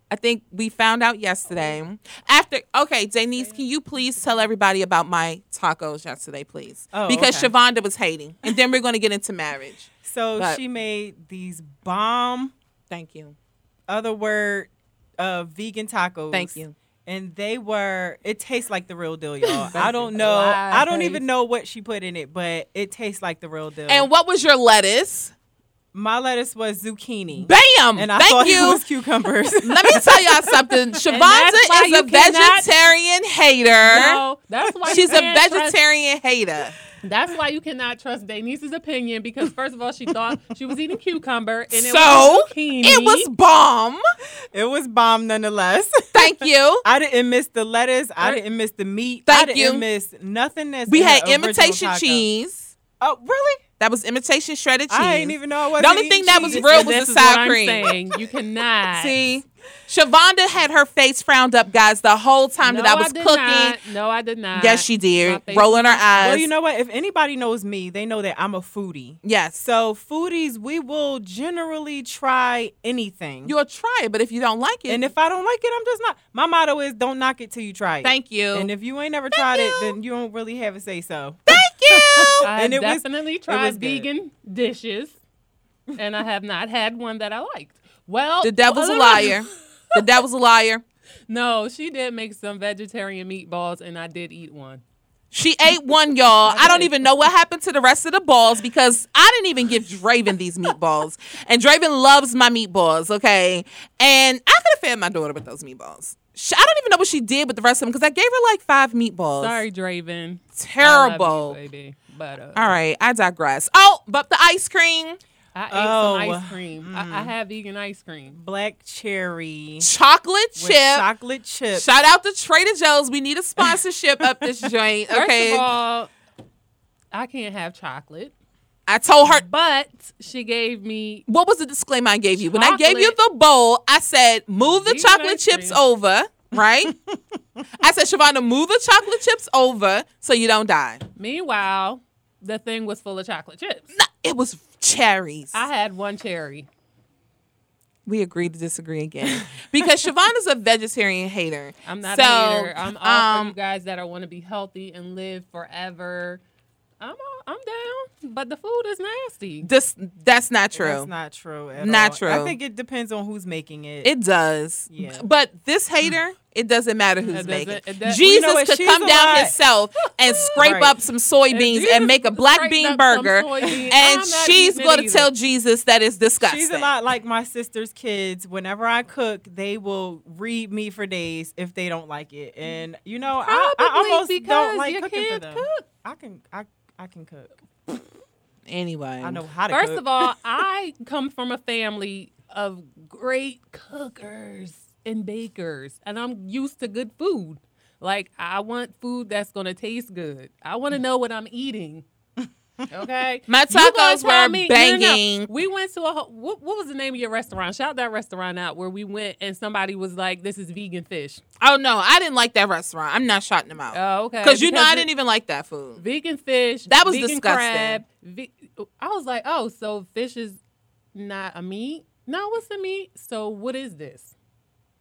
I think we found out yesterday. After okay, Denise, can you please tell everybody about my tacos yesterday, please? Oh, because okay. Shavonda was hating, and then we're gonna get into marriage. So But- she made these bomb. Thank you. Other word, uh, vegan tacos. Thank you. And they were. It tastes like the real deal, y'all. I don't know. I don't even know what she put in it, but it tastes like the real deal. And what was your lettuce? My lettuce was zucchini. Bam! And I Thank thought you. it was cucumbers. Let me tell y'all something. that's Shavonda is a cannot- vegetarian hater. No, that's why she's a can't trust- vegetarian hater. That's why you cannot trust Denise's opinion because first of all, she thought she was eating cucumber and it So, was zucchini. it was bomb. It was bomb nonetheless. Thank you. I didn't miss the lettuce. I didn't miss the meat. I Thank didn't you. miss nothing that's We had imitation taco. cheese. Oh, really? That was imitation shredded cheese. I didn't even know I wasn't The only eating thing that was cheese. real And was this the is what sour I'm cream. saying. You cannot. See, Shavonda had her face frowned up, guys, the whole time no, that I was did cooking. Not. No, I did not. Yes, she did. Rolling her eyes. Well, you know what? If anybody knows me, they know that I'm a foodie. Yes. So foodies, we will generally try anything. You'll try it, but if you don't like it, and if I don't like it, I'm just not. My motto is don't knock it till you try it. Thank you. And if you ain't never tried it, then you don't really have a say so. Thank you. I And have it was- definitely it tried was good. vegan dishes, and I have not had one that I liked. Well, the devil's a uh, liar. the devil's a liar. No, she did make some vegetarian meatballs, and I did eat one. She ate one, y'all. I don't even know what happened to the rest of the balls because I didn't even give Draven these meatballs. And Draven loves my meatballs, okay? And I could have fed my daughter with those meatballs. She, I don't even know what she did with the rest of them because I gave her like five meatballs. Sorry, Draven. Terrible. I love you, baby. But uh, All right, I digress. Oh, but the ice cream. I ate Oh, some ice cream. I, I mm. have vegan ice cream. Black cherry. Chocolate with chip. Chocolate chip. Shout out to Trader Joe's. We need a sponsorship up this joint. Okay. First Okay. of all, I can't have chocolate. I told her. But she gave me. What was the disclaimer I gave you? When I gave you the bowl, I said, move the chocolate chips over, right? I said, Shavonda, move the chocolate chips over so you don't die. Meanwhile, the thing was full of chocolate chips. It was cherries. I had one cherry. we agreed to disagree again because Shavonda's a vegetarian hater. I'm not so, a hater. I'm all for um, you guys that are want to be healthy and live forever. I'm all, I'm down, but the food is nasty. This that's not true. That's not true. At Not all. true. I think it depends on who's making it. It does. Yeah. But this hater, it doesn't matter who's It making. it it. does- Jesus Well, you know could come down lot- himself and scrape Right. up some soybeans Jesus and make a black bean burger, and she's going to tell Jesus that it's disgusting. She's a lot like my sister's kids. Whenever I cook, they will read me for days if they don't like it. And you know, I, I almost don't like cooking for them. cook. I can I I can cook. Anyway, I know how to First cook. of all, I come from a family of great cookers and bakers, and I'm used to good food. Like I want food that's gonna taste good. I want to know what I'm eating. Okay, My tacos were me- no, no, no. banging. We went to a what, what was the name of your restaurant? Shout that restaurant out where we went, and somebody was like, "This is vegan fish." Oh no, I didn't like that restaurant. I'm not shouting them out. Oh, okay. Because you know I didn't even like that food. vegan fish. That was disgusting. Crab, ve- I was like, oh, so fish is not a meat? No, it's a meat. So what is this?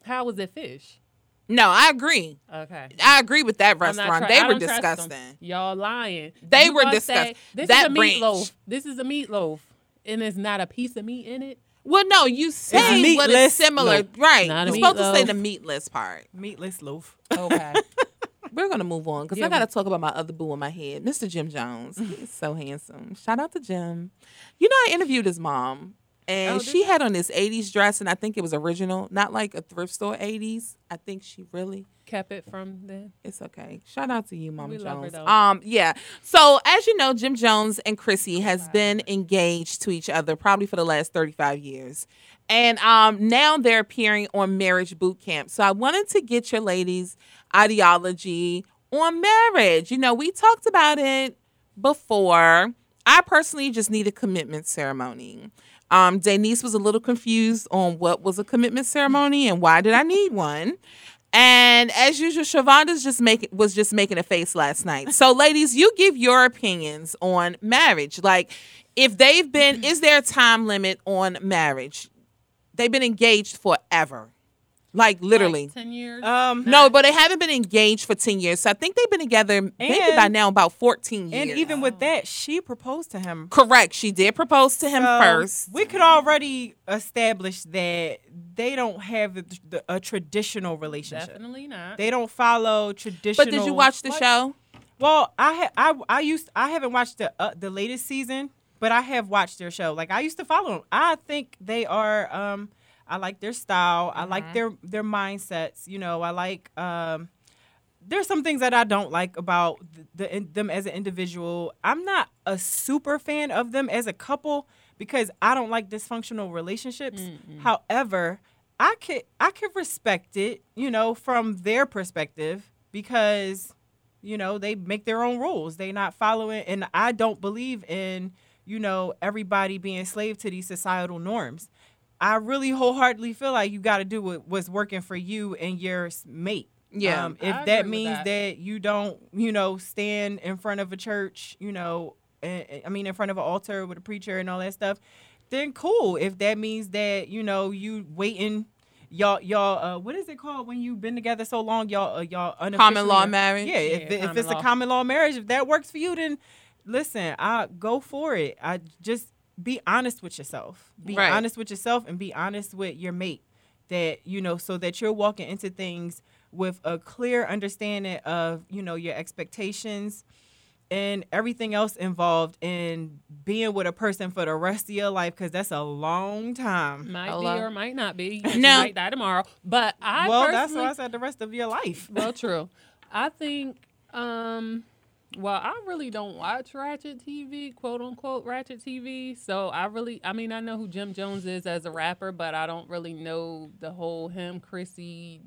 How is it fish? No, I agree. Okay. I agree with that restaurant. try- they were don't trust them. disgusting. Y'all lying. They You were gonna disgusting. say, This That is a branch. meatloaf. This is a meatloaf, and it's not a piece of meat in it. Well, no, you say what is meatless similar, loaf. right? Not a You're supposed to say the meatless part. Meatless loaf. Okay. We're gonna move on because Yeah, I gotta we- talk about my other boo in my head, Mr. Jim Jones. He's so handsome. Shout out to Jim. You know, I interviewed his mom, and Oh, she had on this '80s dress, and I think it was original, not like a thrift store '80s. I think she really Kept it from then. It's okay. Shout out to you, Mama We love her, Jones. Um, yeah. So as you know, Jim Jones and Chrissy has been engaged to each other probably for the last 35 years. And um now they're appearing on Marriage Boot Camp. So I wanted to get your ladies' ideology on marriage. You know, we talked about it before. I personally just need a commitment ceremony. Um, Denise was a little confused on what was a commitment ceremony and why did I need one. And as usual, Shavonda's just making was just making a face last night. So, ladies, you give your opinions on marriage. Like, if they've been, is there a time limit on marriage? They've been engaged forever. Like literally. Ten years. Um, No, but they haven't been engaged for 10 years. So I think they've been together maybe by now about 14 years. And even with that, she proposed to him. Correct. She did propose to him So, first. We could already establish that they don't have the, the, a traditional relationship. Definitely not. They don't follow traditional. But did you watch the What? show? Well, I ha- I I used I haven't watched the uh, the latest season, but I have watched their show. Like I used to follow them. I think they are. Um, I like their style. I like their their mindsets. You know, I like. Um, there's some things that I don't like about the, the them as an individual. I'm not a super fan of them as a couple because I don't like dysfunctional relationships. However, I could I could respect it, you know, from their perspective because you know they make their own rules. They not following, and I don't believe in you know everybody being slave to these societal norms. I really wholeheartedly feel like you got to do what, what's working for you and your mate. Yeah. Um, if that means that. that you don't, you know, stand in front of a church, you know, and, I mean, in front of an altar with a preacher and all that stuff, then cool. If that means that you know you waiting, y'all, y'all, uh, what is it called when you've been together so long, y'all, uh, y'all Common law marriage? Yeah, if, Yeah, if common it's law. a common law marriage, if that works for you, then listen, I go for it. I just be honest with yourself. Be Right. honest with yourself and be honest with your mate. That you know, so that you're walking into things with a clear understanding of you know your expectations and everything else involved in being with a person for the rest of your life because that's a long time. Might Hello? be or might not be. You No. might die tomorrow. But I well, that's personally, why I said the rest of your life. well, true. I think, um, well, I really don't watch Ratchet TV, quote unquote Ratchet TV. So I really, I mean, I know who Jim Jones is as a rapper, but I don't really know the whole him, Chrissy,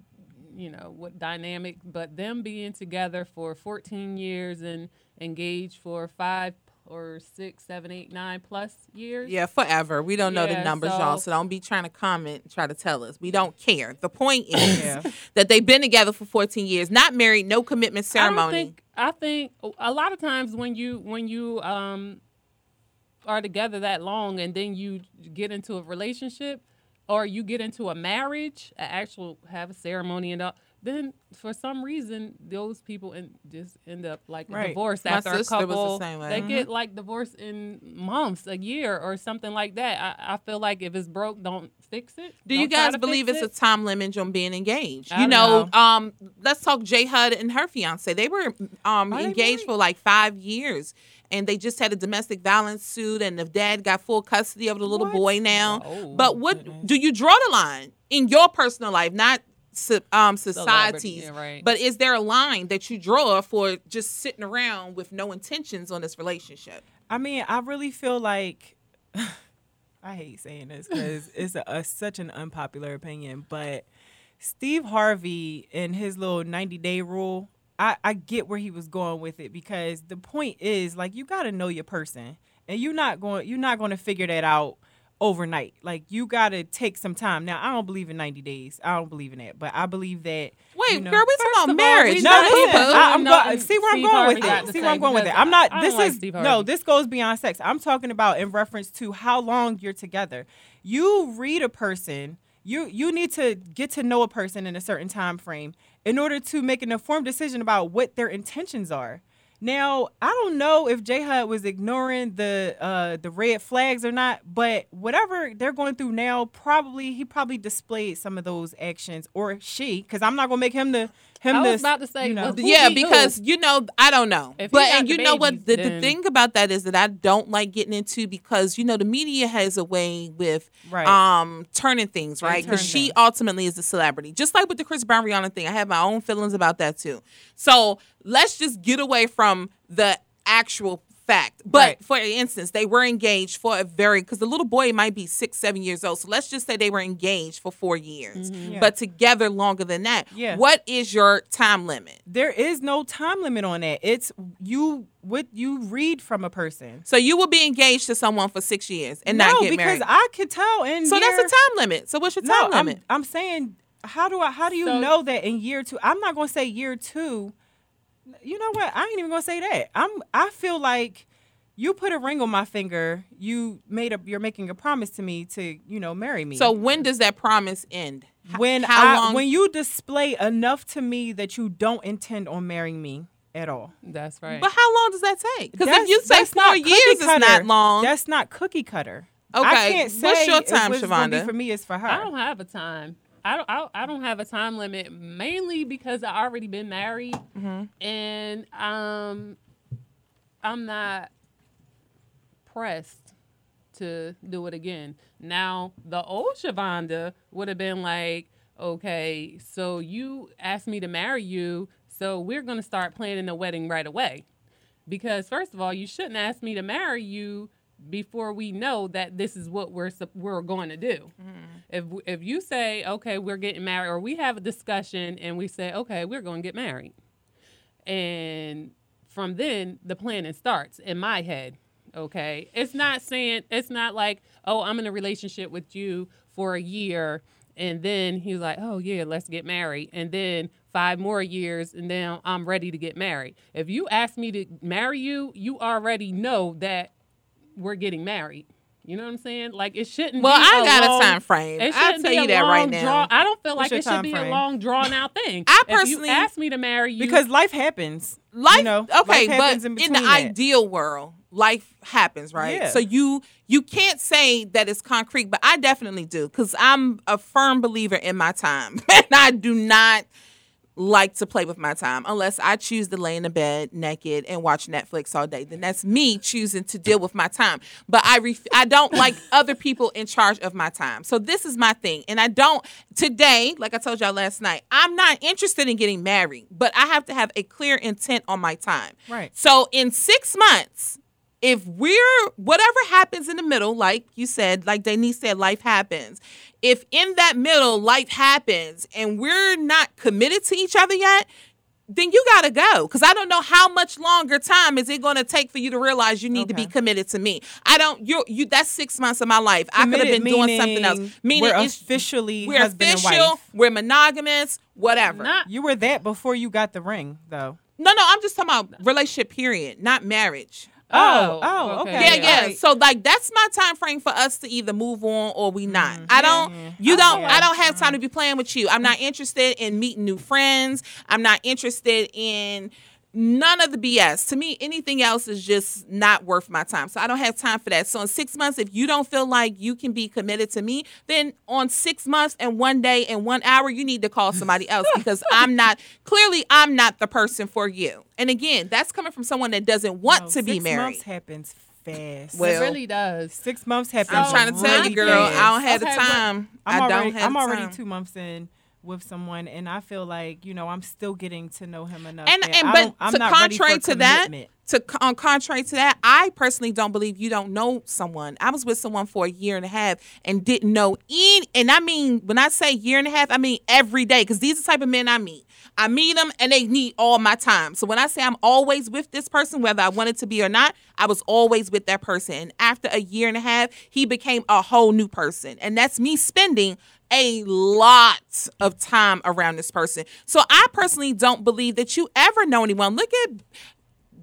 you know, what dynamic. But them being together for 14 years and engaged for five or six, seven, eight, nine plus years. Yeah, forever. We don't know the Yeah, numbers, y'all. so- So don't be trying to comment, try to tell us. We don't care. The point is Yeah. that they've been together for 14 years, not married, no commitment ceremony. I think a lot of times when you when you um are together that long and then you get into a relationship or you get into a marriage, a actual have a ceremony and all, then for some reason those people and just end up like Right. divorced My after a the couple. way. They Mhm. get like divorced in months, a year, or something like that. I, I feel like if it's broke, don't fix it. Do you Don't try guys believe it's it. a time limit on being engaged? I You don't know, um, let's talk J Hud and her fiance. They were um they engaged for like five years, and they just had a domestic violence suit, and the dad got full custody of the little What? boy now. Oh, but what do you draw the line in your personal life, not um societies? yeah, right. But is there a line that you draw for just sitting around with no intentions on this relationship? I mean, I really feel like I hate saying this because it's a, a, such an unpopular opinion, but Steve Harvey and his little 90 day rule, I, I get where he was going with it because the point is like you got to know your person and you're not going you're not going to figure that out overnight. Like you got to take some time. Now, I don't believe in 90 days. I don't believe in that, but I believe that Wait, you know- girl, we talking about marriage. we no, not know people. I, am Nothing go- see where I'm going with Harvey got it. See where I'm going with it. I'm not. I- I this don't like is no. This goes beyond sex. I'm talking about in reference to how long you're together. You read a person. You you need to get to know a person in a certain time frame in order to make an informed decision about what their intentions are. Now, I don't know if J Hud was ignoring the uh, the red flags or not, but whatever they're going through now, probably he probably displayed some of those actions, or she, because I'm not gonna make him the him I the was about to say, you know, well, yeah, because you know, I don't know. If but got and the you know what babies, the, the thing about that is that I don't like getting into because you know the media has a way with Right. um turning things, right? Because she things. ultimately is a celebrity. Just like with the Chris Brown Rihanna thing. I have my own feelings about that too. So let's just get away from the actual fact. But for instance, they were engaged for a very because the little boy might be six, seven years old. So let's just say they were engaged for four years, Mhm. Yeah. but together longer than that. Yeah. What is your time limit? There is no time limit on that. It's you what you read from a person. So you will be engaged to someone for six years and no, not get married. No, because. I could tell And so that's a time limit. So what's your time no, I'm- limit? I'm, saying how do I how do you So- know that in year two? I'm not gonna say year two. You know what? I ain't even gonna say that. I'm I feel like you put a ring on my finger. You made a you're making a promise to me to you know marry me. So when does that promise end? When how I, long? when you display enough to me that you don't intend on marrying me at all. That's right. but how long does that take? Because if That's- you say four not years cookie is not long. That's not cookie cutter. Okay, I can't say what's your if time, what's Shavonda? for me is for her. I don't have a time. I don't. I, I don't have a time limit mainly because I already been married, Mm-hmm. and um, I'm not pressed to do it again. Now, the old Shavonda would have been like, okay, so you asked me to marry you, so we're gonna start planning the wedding right away. Because first of all, you shouldn't ask me to marry you before we know that this is what we're we're going to do. Mm-hmm. If if you say, okay, we're getting married, or we have a discussion and we say, okay, we're going to get married, and from then the planning starts in my head. Okay, it's not saying it's not like, oh, I'm in a relationship with you for a year, and then he's like, oh yeah, let's get married, and then five more years, and then I'm ready to get married. If you ask me to marry you, you already know that we're getting married. You know what I'm saying? Like it shouldn't. Be. Well, be I a got a time frame. It I'll shouldn't tell be you a that right long now. draw- I don't feel What's like it should time be a long drawn out thing. I if personally- you ask me to marry you because life happens. life you know, okay life happens but in, in, the that. ideal world life happens right Yeah. so you you can't say that it's concrete but i definitely do because i'm a firm believer in my time and i do not like to play with my time unless I choose to lay in the bed naked and watch Netflix all day. Then that's me choosing to deal with my time. But I ref- I don't like other people in charge of my time. So this is my thing. And I don't today, like I told y'all last night, I'm not interested in getting married, but I have to have a clear intent on my time. Right. So in 6 months, if we're whatever happens in the middle, like you said, like Denise said, life happens. If in that middle life happens and we're not committed to each other yet, then you gotta go. Cause I don't know how much longer time is it gonna take for you to realize you need to be committed to me. I don't you you that's six months of my life. I could have been doing something else. meaning we're officially we're official, we're monogamous, whatever. you were that before you got the ring, though. No, no, I'm just talking about relationship period, not marriage. Oh, oh, okay. Yeah, yeah. Alright. So like that's my time frame for us to either move on or we not. Mm-hmm. I don't you don't Yeah. I don't have time to be playing with you. I'm not interested in meeting new friends. I'm not interested in none of the BS. To me, anything else is just not worth my time. So I don't have time for that. So in six months, if you don't feel like you can be committed to me, then on six months and one day and one hour, you need to call somebody else because I'm not clearly I'm not the person for you. And again, that's coming from someone that doesn't want No, to be married. six married. months happens fast. Well, it really does. Six months happen. I'm trying to tell you, girl, fast. I don't have Okay, the time. I'm I already, don't have I'm the already two months in with someone, and I feel like you know I'm still getting to know him enough. and and but I'm to not ready for contrary to that, to on contrary to that, I personally don't believe you don't know someone. I was with someone for a year and a half and didn't know any. And I mean, when I say year and a half, I mean every day because these are the type of men I meet. I meet them and they need all my time. So when I say I'm always with this person, whether I wanted to be or not, I was always with that person. And after a year and a half, he became a whole new person. And that's me spending a lot of time around this person. So I personally don't believe that you ever know anyone. Look at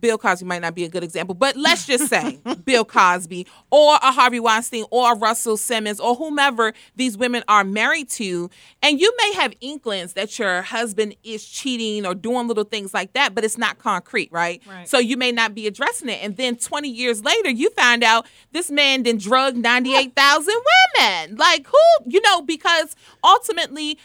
Bill Cosby might not be a good example, but let's just say Bill Cosby or a Harvey Weinstein or a Russell Simmons or whomever these women are married to. And you may have inklings that your husband is cheating or doing little things like that, but it's not concrete, right? Right. So you may not be addressing it. And then 20 years later, you find out this man then drug 98,000 women. Like who, you know, because ultimately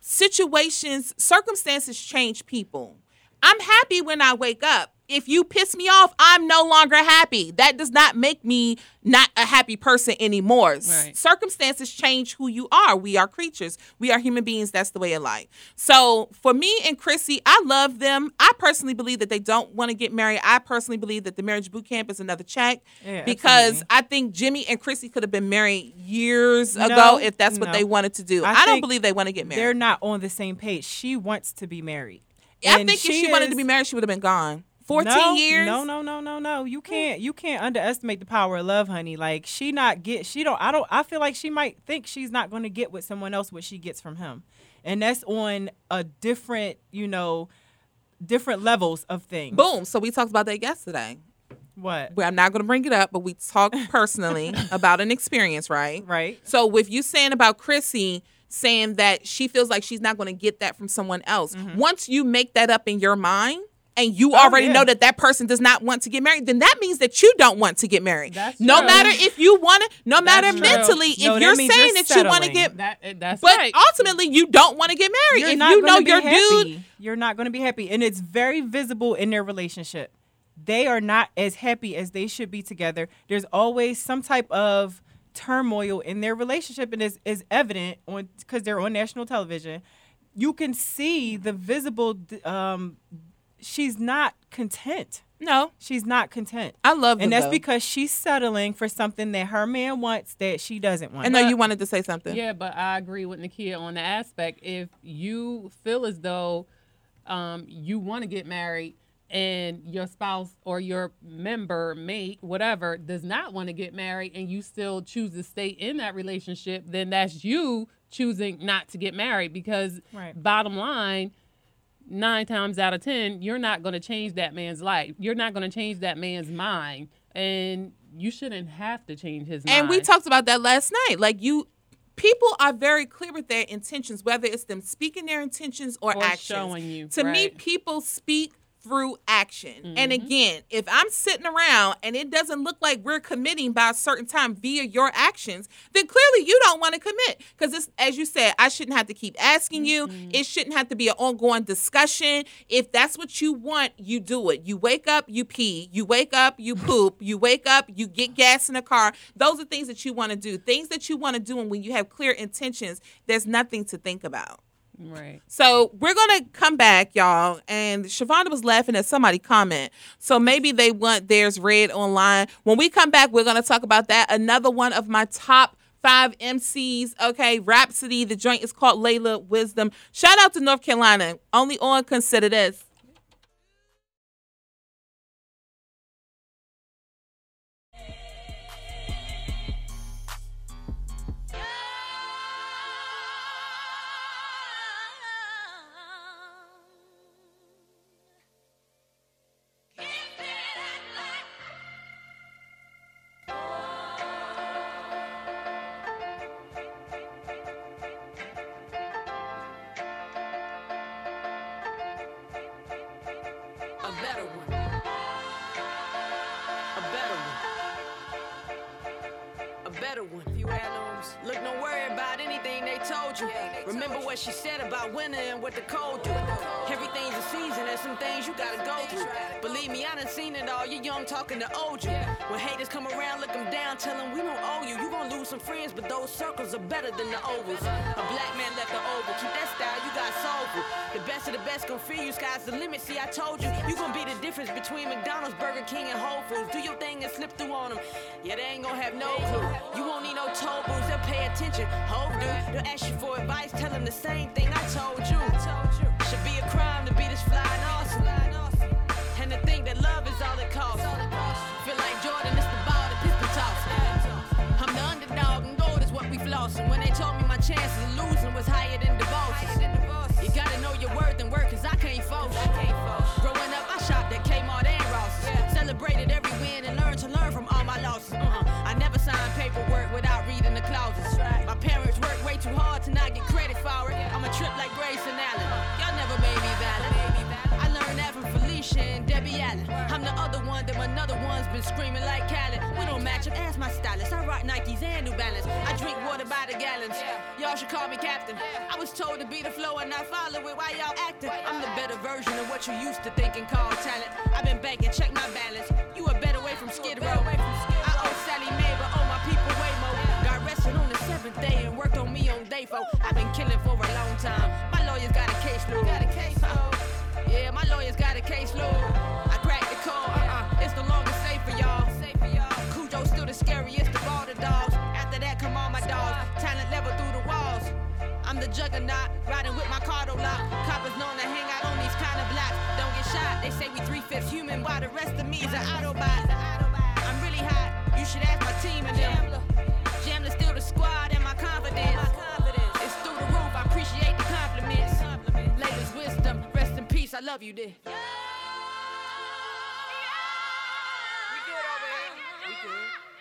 situations, circumstances change people. I'm happy when I wake up. If you piss me off, I'm no longer happy. That does not make me not a happy person anymore. Right. Circumstances change who you are. We are creatures. We are human beings. That's the way of life. So for me and Chrissy, I love them. I personally believe that they don't want to get married. I personally believe that the marriage boot camp is another check Yeah, because absolutely. I think Jimmy and Chrissy could have been married years No, ago if that's what no. they wanted to do. I, don't believe they want to get married. They're not on the same page. She wants to be married. I And think if she wanted to be married, she would have been gone. 14 no, years. No, no, no, no, no. You can't you can't underestimate the power of love, honey. Like she not get she don't I don't I feel like she might think she's not gonna get with someone else what she gets from him. And that's on a different, you know, different levels of things. Boom. So we talked about that yesterday. What? Well, I'm not going to bring it up, but we talked personally about an experience, right? Right. So with you saying about Chrissy saying that she feels like she's not going to get that from someone else, mm-hmm. once you make that up in your mind. And you. Oh, already yeah. know that that person does not want to get married, then that means that you don't want to get married. That's no true. matter if you want to, no matter true. mentally, No, if you're saying you're that you want to get, That, eh, that's but right. ultimately you don't want to get married. You're if you know your happy. dude, You're not gonna be happy. And it's very visible in their relationship. They are not as happy as they should be together. There's always some type of turmoil in their relationship and is is evident on because they're on national television. You can see the visible um she's not content. No. She's not content. I love them, And that's though. because she's settling for something that her man wants that she doesn't want. I know you wanted to say something. Yeah, but I agree with Nakia on the aspect. If you feel as though um, you want to get married and your spouse or your member, mate, whatever, does not want to get married and you still choose to stay in that relationship, then that's you choosing not to get married because Right. bottom line, nine times out of ten, you're not going to change that man's life. You're not going to change that man's mind. And you shouldn't have to change his mind. And we talked about that last night. Like you people are very clear with their intentions, whether it's them speaking their intentions or, Or actions. showing you, To me, people speak through action. And Mm-hmm. again, if I'm sitting around and it doesn't look like we're committing by a certain time via your actions, then clearly you don't want to commit. Because it's as you said, I shouldn't have to keep asking you. Mm-hmm. It shouldn't have to be an ongoing discussion. If that's what you want, you do it. You wake up, you pee. You wake up, you poop. You wake up, you get gas in the car. Those are things that you want to do. Things that you want to do and when you have clear intentions, there's nothing to think about. Right. So we're gonna come back, y'all. And Shavonda was laughing at somebody comment. So maybe they want theirs read online. When we come back, we're gonna talk about that. Another one of my top five MCs. Okay, Rapsody. The joint is called Laila Wisdom. Shout out to North Carolina. Only on consider this. Best gon' fear you, sky's the limit. See, I told you, you gon' be the difference between McDonald's, Burger King, and Whole Foods. Do your thing and slip through on them. Yeah, they ain't gon' have no clue. You won't need no toll booths, they'll pay attention. Hove do, they'll ask you for advice, tell them the same thing I told you. Should be a crime to be this fly awesome. And to think that love is all it costs. Feel like Jordan, it's the ball, the pistol toss. I'm the underdog, and gold is what we floss. And when they told me my chances of losing was higher get credit for it. I'm a trip like Grayson Allen. Y'all Keisha and Debbie Allen. I'm the other one that another one's been screaming like Khaled. We don't match up, ask my stylist. I rock Nikes and New Balance. I drink water by the gallons. Y'all should call me captain. I was told to be the flow and not follow it. Why y'all acting? I'm the better version of what you used to think and call talent. I've been banking, check my balance. You a better way from Skid Row. I owe Sallie Mae, but owe my people way more. Got arrested on the seventh day and worked on me on day four. I've been killing for a long time. My lawyer's got a caseload. Got a caseload. Yeah, my lawyer's got a caseload. I cracked the code. Uh-uh. It's no longer safe for y'all. Safe for y'all. Cujo's still the scariest of all the dogs. After that, come on, my dogs. Talent level through the walls. I'm the juggernaut, riding with my cardo lock. Coppers known to hang out on these kind of blocks. Don't get shot, they say we three fifths human, while the rest of me is an Autobot. I'm really hot, you should ask my team and them. Jamla still the squad and my confidence. Rest I love you, dear.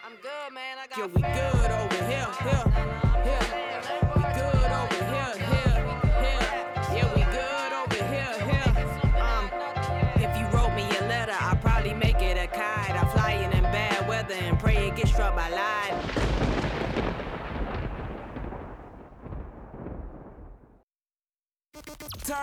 I'm good, man. I got Yo, we good over here, here, here. We good over here, here, here. Yeah, we good over here, here. Um, if you wrote me a letter, I'd probably make it a kite. I'm flying in bad weather and pray it gets struck by lightning.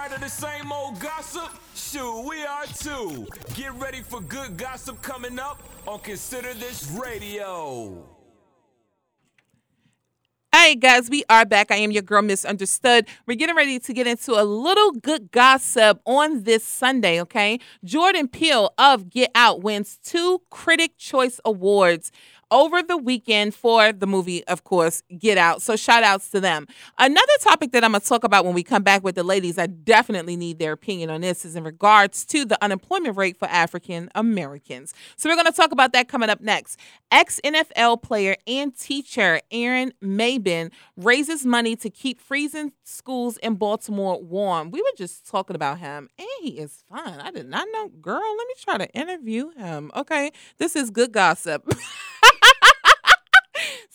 Tired of the same old gossip? Shoot, we are too. Get ready for good gossip coming up on Consider This Radio. Hey guys, we are back. I am your girl, Misunderstood. We're getting ready to get into a little good gossip on this Sunday, okay? Jordan Peele of Get Out wins two Critic Choice Awards over the weekend for the movie, of course, Get Out. So shout outs to them. Another topic that I'm going to talk about when we come back with the ladies, I definitely need their opinion on this, is in regards to the unemployment rate for African Americans. So we're going to talk about that coming up next. Ex NFL player and teacher Aaron Maybin raises money to keep freezing schools in Baltimore warm. We were just talking about him, and he is fun. I did not know. Girl, let me try to interview him. Okay, this is good gossip.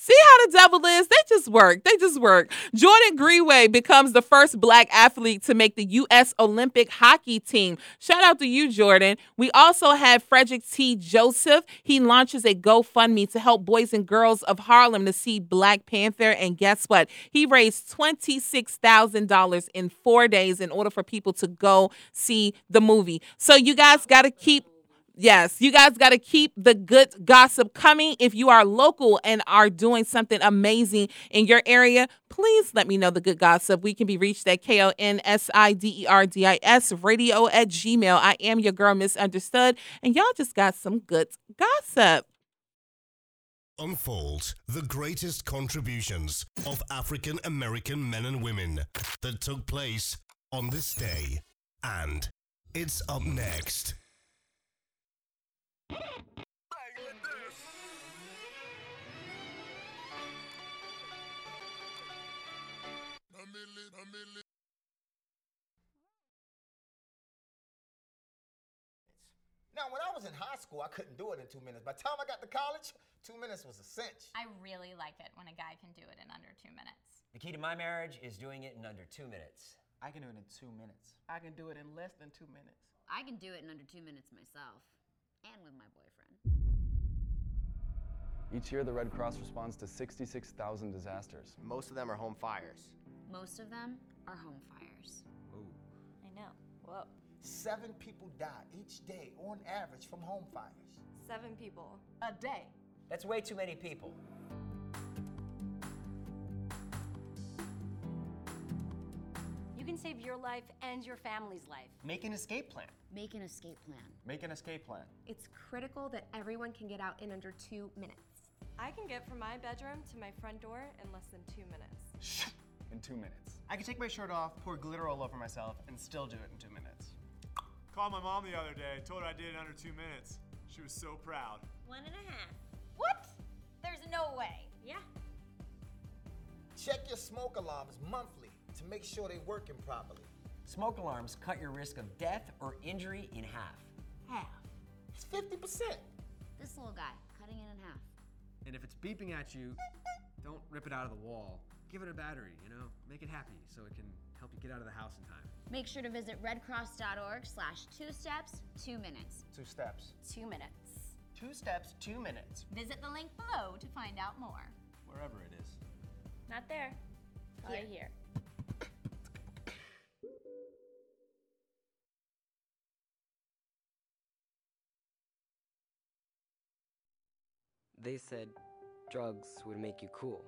See how the devil is? They just work. They just work. Jordan Greenway becomes the first black athlete to make the U.S. Olympic hockey team. Shout out to you, Jordan. We also have Frederick T. Joseph. He launches a GoFundMe to help boys and girls of Harlem to see Black Panther. And guess what? He raised $26,000 in four days in order for people to go see the movie. So you guys got to keep Yes, you guys got to keep the good gossip coming. If you are local and are doing something amazing in your area, please let me know the good gossip. We can be reached at K O N S I D E R D I S radio at Gmail. I am your girl, Misunderstood, and y'all just got some good gossip. Unfold the greatest contributions of African American men and women that took place on this day. And it's up next. Now, when I was in high school, I couldn't do it in two minutes. By the time I got to college, two minutes was a cinch. I really like it when a guy can do it in under two minutes. The key to my marriage is doing it in under two minutes. I can do it in two minutes. I can do it in less than two minutes. I can do it in under two minutes myself, and with my boyfriend. Each year, the Red Cross responds to 66,000 disasters. Most of them are home fires. Most of them are home fires. Ooh. I know. Whoa. Seven people die each day on average from home fires. Seven people a day. That's way too many people. You can save your life and your family's life. Make an escape plan. Make an escape plan. Make an escape plan. It's critical that everyone can get out in under two minutes. I can get from my bedroom to my front door in less than two minutes. Shh! In two minutes. I can take my shirt off, pour glitter all over myself, and still do it in two minutes. Called my mom the other day. Told her I did it under two minutes. She was so proud. One and a half. What? There's no way. Yeah. Check your smoke alarms monthly to make sure they're working properly. Smoke alarms cut your risk of death or injury in half. Half. It's 50%. This little guy, cutting it in half. And if it's beeping at you, don't rip it out of the wall. give it a battery, you know? Make it happy so it can help you get out of the house in time. Make sure to visit redcross.org slash two steps, two minutes. Two steps. Two minutes. Two steps, two minutes. Visit the link below to find out more. Wherever it is. Not there. Right here. They said drugs would make you cool.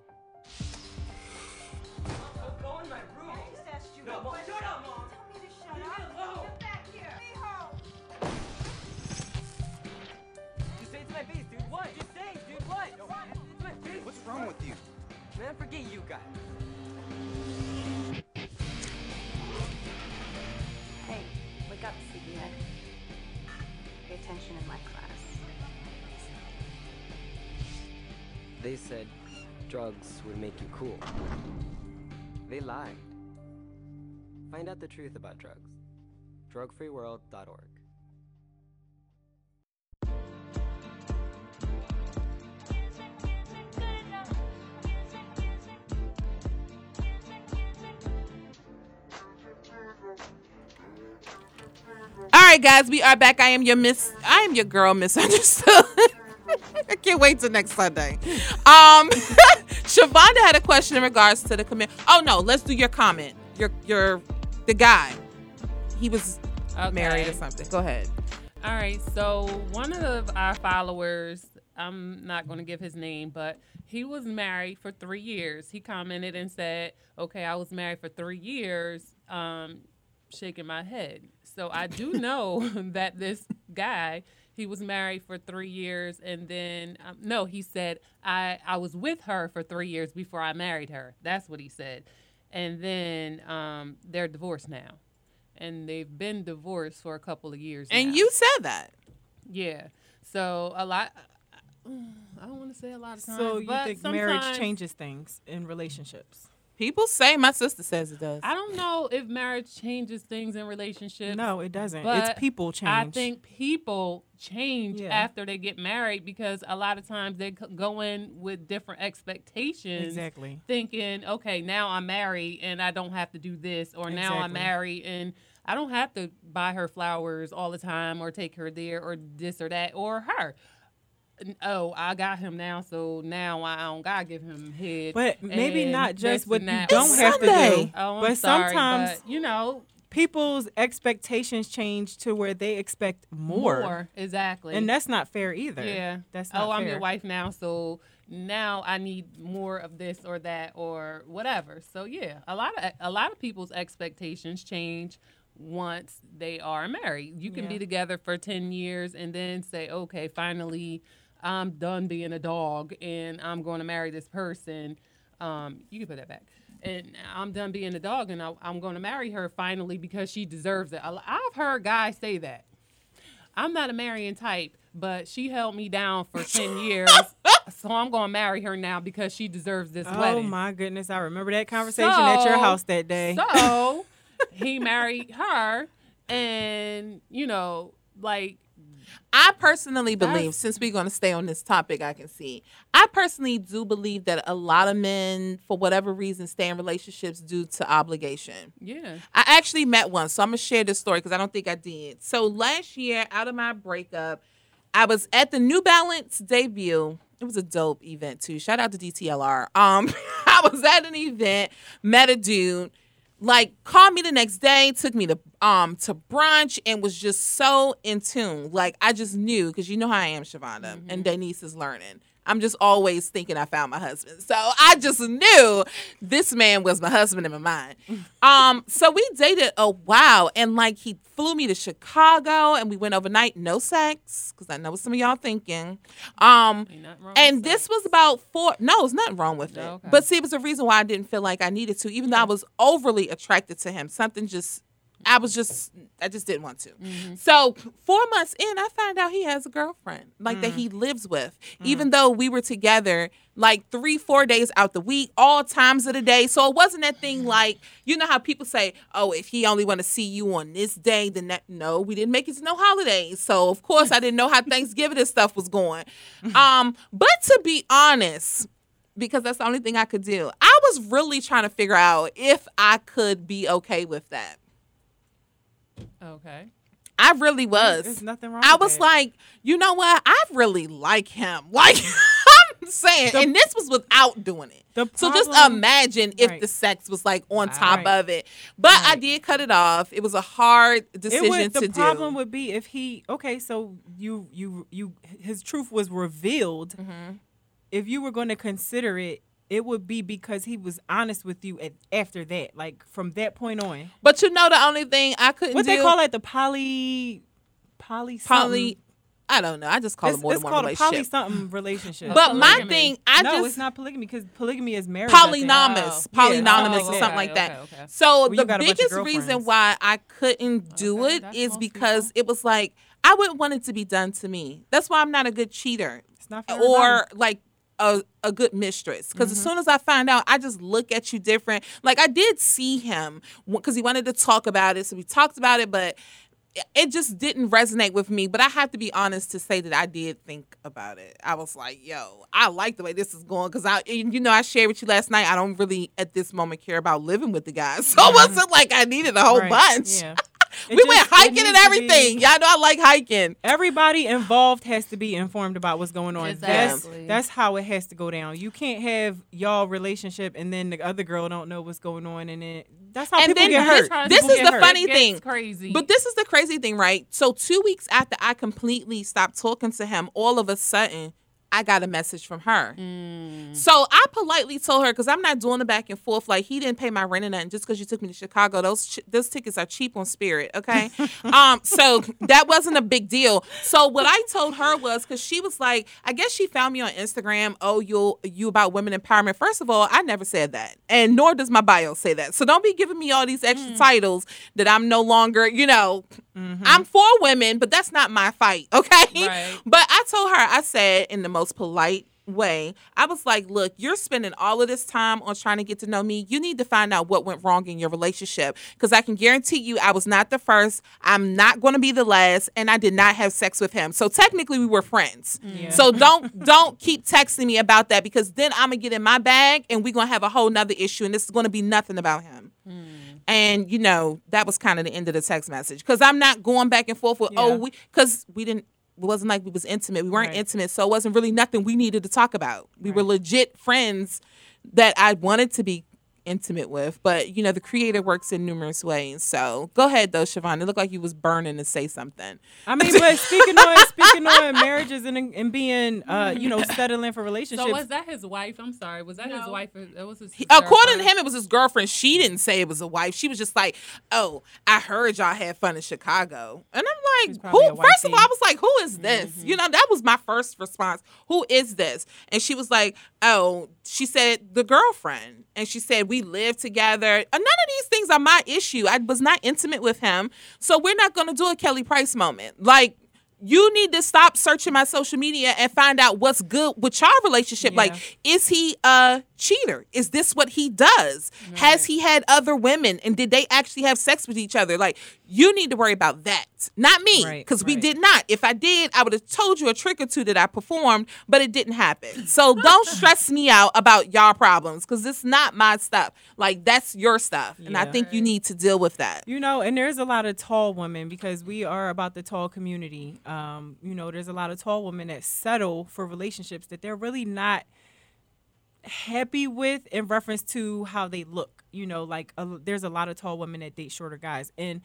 Go in my room. I just asked you. No, Mom, shut up, Mom. Tell me to shut Leave up. Me alone. Get back here. Just say it to my face, dude. What? Just say, it, dude. What? It's my face. What's wrong with you? Man, forget you guys. Hey, wake up, CBA. Pay attention in my class. They said drugs would make you cool. They lied. Find out the truth about drugs. Drugfreeworld.org. All right, guys, we are back. I am your miss. I am your girl, misunderstood. I can't wait till next Sunday. Um, Shavonda had a question in regards to the commit. Oh no, let's do your comment. Your your the guy. He was married or something. Go ahead. All right. So one of our followers, I'm not going to give his name, but he was married for three years. He commented and said, "Okay, I was married for three years." Um, shaking my head. So I do know that this guy. He was married for three years, and then um, no, he said I I was with her for three years before I married her. That's what he said, and then um, they're divorced now, and they've been divorced for a couple of years. And now. you said that. Yeah. So a lot. I don't want to say a lot of times. So you but think marriage changes things in relationships? People say my sister says it does. I don't know if marriage changes things in relationships. No, it doesn't. It's people people I think people change Yeah. after they get married because a lot of times they go in with different expectations. Exactly. Thinking, okay, now I'm married and I don't have to do this, or now I'm married and I don't have to buy her flowers all the time or take her there or this or that or her. N- Oh, I got him now, so now I don't gotta give him head. But maybe not just what you that. don't have to do. Oh, I'm but sorry, sometimes but, you know, people's expectations change to where they expect more. More, exactly. And that's not fair either. Yeah. That's oh, not oh, I'm your wife now, so now I need more of this or that or whatever. So yeah, a lot of a lot of people's expectations change once they are married. You can be together for 10 years and then say, "Okay, finally I'm done being a dog and I'm going to marry this person." Um, you can put that back. And I'm done being a dog and I, I'm going to marry her finally because she deserves it. I've heard guys say that. I'm not a marrying type, but she held me down for 10 years. so I'm going to marry her now because she deserves this Oh wedding. my goodness, I remember that conversation at your house that day. So he married her, and, you know, like, I personally believe, That's- since we're going to stay on this topic, I can see. I personally do believe that a lot of men, for whatever reason, stay in relationships due to obligation. yeah. I actually met one, so I'm gonna share this story because I don't think I did. So last year, out of my breakup, I was at the New Balance debut. It was a dope event too. Shout out to DTLR. Um, I was at an event, met a dude, like called me the next day, took me to um to brunch, and was just so in tune. Like I just knew because you know how I am, Shavonda, and Denise is learning. I'm just always thinking I found my husband. So I just knew this man was my husband in my mind. Um, so we dated a while and like he flew me to Chicago and we went overnight, no sex, because I know what some of y'all thinking. Um and this was about four no, it's nothing wrong with it. okay. But see, it was a reason why I didn't feel like I needed to, even though I was overly attracted to him. Something just I was just I just didn't want to. Mm-hmm. So four months in, I found out he has a girlfriend, like that he mm. lives with. Mm. Even though we were together like three, four days out the week, all times of the day. So it wasn't that thing mm. like you know how people say, "Oh, if he only want to see you on this day, then that." No, we didn't make it to no holidays. So of course I didn't know how Thanksgiving and stuff was going. Um, but to be honest, because that's the only thing I could do. I was really trying to figure out if I could be okay with that. Okay. I really was. There's nothing wrong I was that. like, you know what? I really like him. Like I'm saying, The- and this was without doing it. The so just imagine if Right. the sex was like on top Right. of it. But I did cut it off. It was a hard It decision would, the to do. The problem would be if he okay, so you you you his truth was revealed. Mm-hmm. If you were going to consider it, it would be because he was honest with you at, after that, like from that point on. but you know, the only thing I couldn't What do they call it, the poly, poly, poly. something. I don't know. I just call it's, it more it's than one called a poly relationship. something relationship. But my thing, I no, just it's not polygamy because polygamy is marriage. I think. polynomous, oh, Yeah, polynomous, something or like something like that. that. Okay, okay. So Well, the got a bunch of biggest reason why I couldn't do it is because it was like I wouldn't want it to be done to me. That's why I'm not a good cheater It's not for or everybody. like a, a good mistress. Because Mm-hmm. as soon as I find out, I just look at you different. Like I did see him because he wanted to talk about it, so we talked about it, but it just didn't resonate with me. But I have to be honest to say that I did think about it. I was like, yo, I like the way this is going because I, you know, I shared with you last night. I don't really at this moment care about living with the guy, so it wasn't like I needed a whole Right, bunch. yeah. We It went hiking and to be- everything. Y'all know I like hiking. Everybody involved has to be informed about what's going on. Exactly. That's that's how it has to go down. You can't have y'all relationship and then the other girl don't know what's going on and then that's how and people then get this, hurt. this is the hurt. funny It thing. crazy. But this is the crazy thing, right? So two weeks after I completely stopped talking to him, all of a sudden I got a message from her. Mm. So I politely told her because I'm not doing the back and forth. Like he didn't pay my rent or nothing just because you took me to Chicago. Those ch- those tickets are cheap on Spirit. Okay, um, so that wasn't a big deal. So what I told her was because she was like, I guess she found me on Instagram. Oh, you you about women empowerment. First of all, I never said that, and nor does my bio say that. So don't be giving me all these extra Mm. titles that I'm no longer. You know, Mm-hmm. I'm for women, but that's not my fight. Okay, Right. but I told her, I said in the most polite way, I was like, look, you're spending all of this time on trying to get to know me. You need to find out what went wrong in your relationship. Because I can guarantee you, I was not the first. I'm not going to be the last. And I did not have sex with him. So technically, we were friends. Mm. Yeah. So don't don't keep texting me about that because then I'm going to get in my bag and we're going to have a whole nother issue. And this is going to be nothing about him. Mm. And you know that was kind of the end of the text message because I'm not going back and forth with Yeah. oh we because we didn't wasn't like we was intimate. We weren't Right. intimate so it wasn't really nothing we needed to talk about. We were legit friends that I wanted to be intimate with but you know the creator works in numerous ways so go ahead though Siobhan it looked like you was burning to say something I mean, but speaking on speaking on marriages and and being uh you know settling for relationships. So was that his wife? I'm sorry. Was that his wife? Or that was his. According to him, it was his girlfriend. She didn't say it was a wife. She was just like, "Oh, I heard y'all had fun in Chicago," and I'm like, "Who?" First of all, I was like, "Who is this?" You know, that was my first response. Who is this? And she was like, "Oh," she said, "The girlfriend," and she said, "We live together." None of these things are my issue. I was not intimate with him, so we're not going to do a Kelly Price moment. Like, you need to stop searching my social media and find out what's good with your relationship. Like, is he a cheater? Is this what he does? Has he had other women and did they actually have sex with each other? Like, you need to worry about that, not me, Right, because we did not. If I did, I would have told you a trick or two that I performed, but it didn't happen. So don't stress me out about y'all problems because it's not my stuff. Like, that's your stuff. And I think you need to deal with that. You know, and there's a lot of tall women because we are about the tall community. Um, you know, there's a lot of tall women that settle for relationships that they're really not happy with in reference to how they look. You know, like a, there's a lot of tall women that date shorter guys, and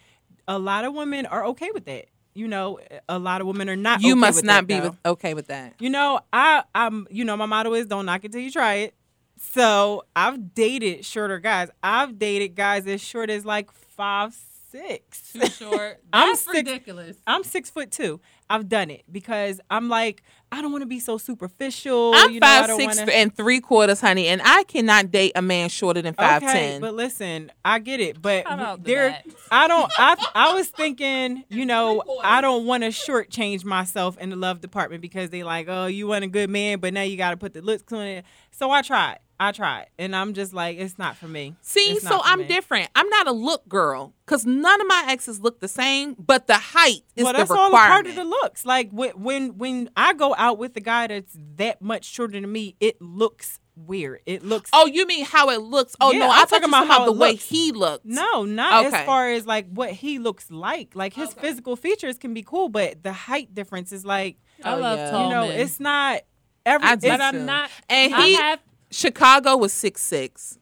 a lot of women are okay with that. You know, a lot of women are not. You okay must not that, be with, okay with that. You know, I I'm you know, my motto is don't knock it till you try it. So I've dated shorter guys. I've dated guys as short as like five six. Too short. I'm That's six, ridiculous. I'm six foot two. I've done it because I'm like I don't want to be so superficial. I'm you know, I five don't six wanna- and three quarters, honey, and I cannot date a man shorter than five okay, ten. but listen, I get it, but Shout out to there, that. I don't. I I was thinking, you know, I don't want to shortchange myself in the love department because they like, oh, you want a good man, but now you got to put the looks on it. So I tried, I tried, and I'm just like, it's not for me. See, so I'm me. different. I'm not a look girl because none of my exes look the same, but the height is well, the that's all a part of the looks. Like when when when I go out with a guy that's that much shorter than me, it looks weird. It looks. Oh, you mean how it looks? Oh Yeah, no, I'm I thought talking you about about how the it way looks. he looks. No, not Okay. as far as like what he looks like. Like his physical features can be cool, but the height difference is like. I oh, love tall You know, men. it's not. Every, I do it's- But I'm too. not. And I he have- Chicago was six six.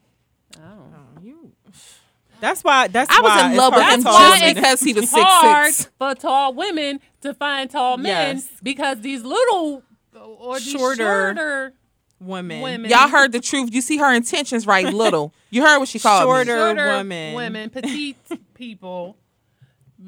Oh, that's why. That's I was why in love with him just because he was hard six. for tall women to find tall men Yes. because these little or these Shorter shorter, women. women. Y'all heard the truth. You see her intentions right, little. You heard what she called Shorter me. shorter women. women, petite people,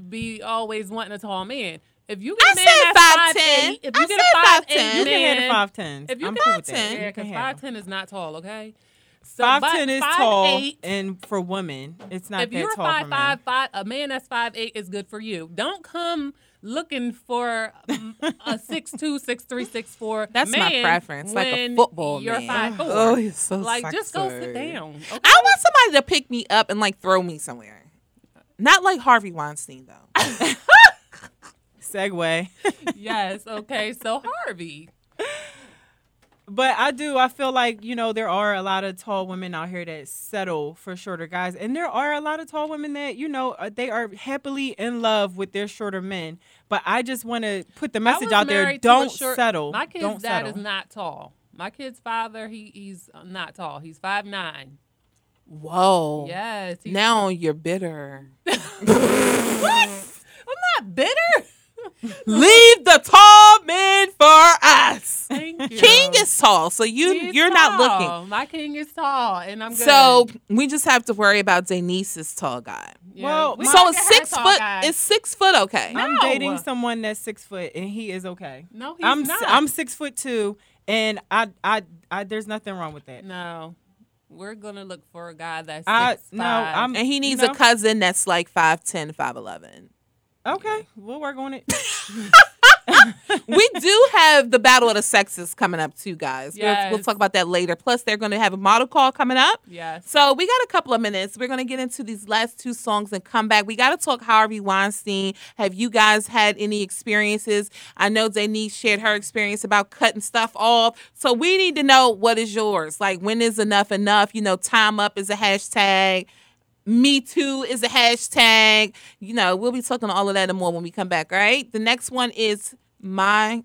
be always wanting a tall man. If you I get a man said that's 5'10". 5'8", if I you get said a five 5'10". You can handle man, five tens. If you I'm get cool with that. 5'10". You yeah, can because handle. five ten is not tall. Okay, so Five but ten is 5'8", tall, and for women, it's not if that you're tall five for men. five five, a man that's five eight is good for you. Don't come looking for um, a six two, six three, six four. That's my preference, like a when football You're man. five four. Oh, he's so like just go sit down. Okay? I want somebody to pick me up and like throw me somewhere. Not like Harvey Weinstein though. Segue. yes. Okay. So Harvey. But I do. I feel like you know there are a lot of tall women out here that settle for shorter guys, and there are a lot of tall women that you know uh, they are happily in love with their shorter men. But I just want to put the message out there: married to a don't short- settle. My kid's don't dad settle. is not tall. My kid's father, he he's not tall. He's five nine. Whoa. Yes. Now you're bitter. what? I'm not bitter. Leave the tall men for us. Thank you. King is tall, so you He is you're not looking. My king is tall, and I'm good. So we just have to worry about Denise's tall guy. Yeah, well, we so might is get her six foot guy. is six foot okay? I'm dating someone that's six foot, and he is okay. No, he's I'm not. I'm six foot two, and I I, I there's nothing wrong with that. No, we're gonna look for a guy that's I- six no, five. I'm- And he needs No. a cousin that's like 5'10", 5'11". Okay, we'll work on it. we do have the battle of the sexes coming up too, guys. We'll- We'll, talk about that later. Plus, they're going to have a model call coming up. Yes. So we got a couple of minutes. We're going to get into these last two songs and come back. We got to talk Harvey Weinstein. Have you guys had any experiences? I know Denise shared her experience about cutting stuff off. So we need to know what is yours. Like when is enough enough? You know, time up is a hashtag. Me too is a hashtag. You know, we'll be talking all of that and more when we come back, all right? The next one is my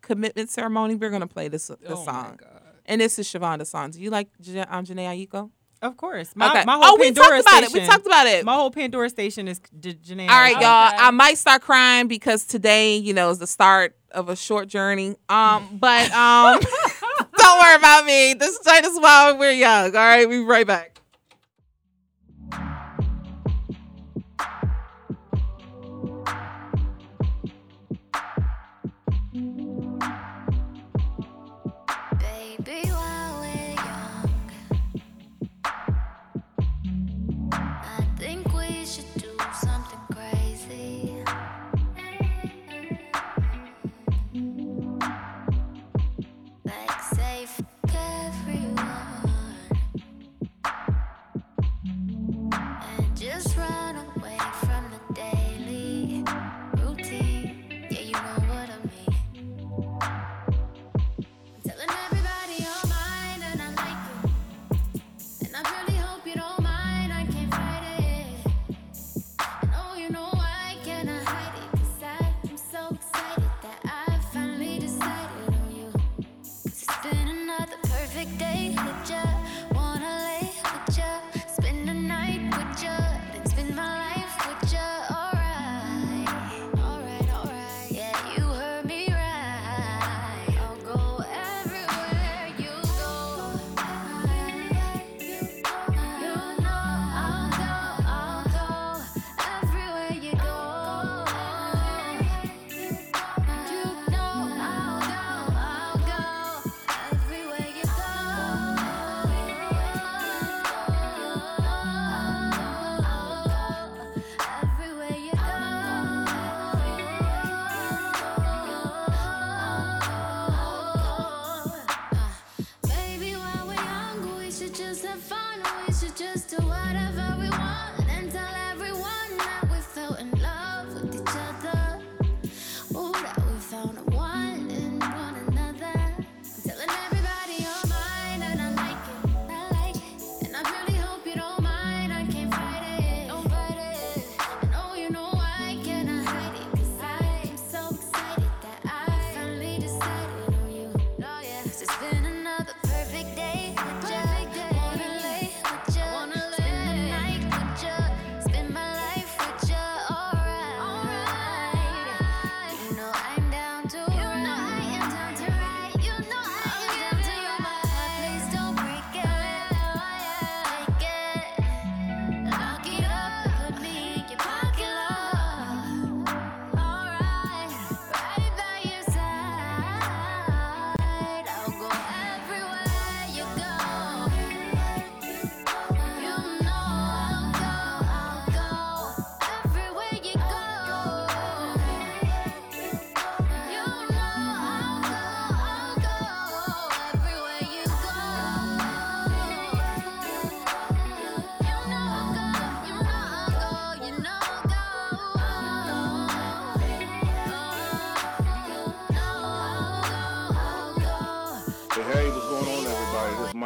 commitment ceremony. We're gonna play this, this Oh my song. And this is Siobhan's song. Do you like J- um, Jhené Aiko? Of course. My, Okay. my whole Oh, we Pandora talked about it. station, We talked about it. My whole Pandora station is J- Jhené. All right, Aiko. y'all. I might start crying because today, you know, is the start of a short journey. Um, but um, don't worry about me. This joint is while we're young. All right, we be right back.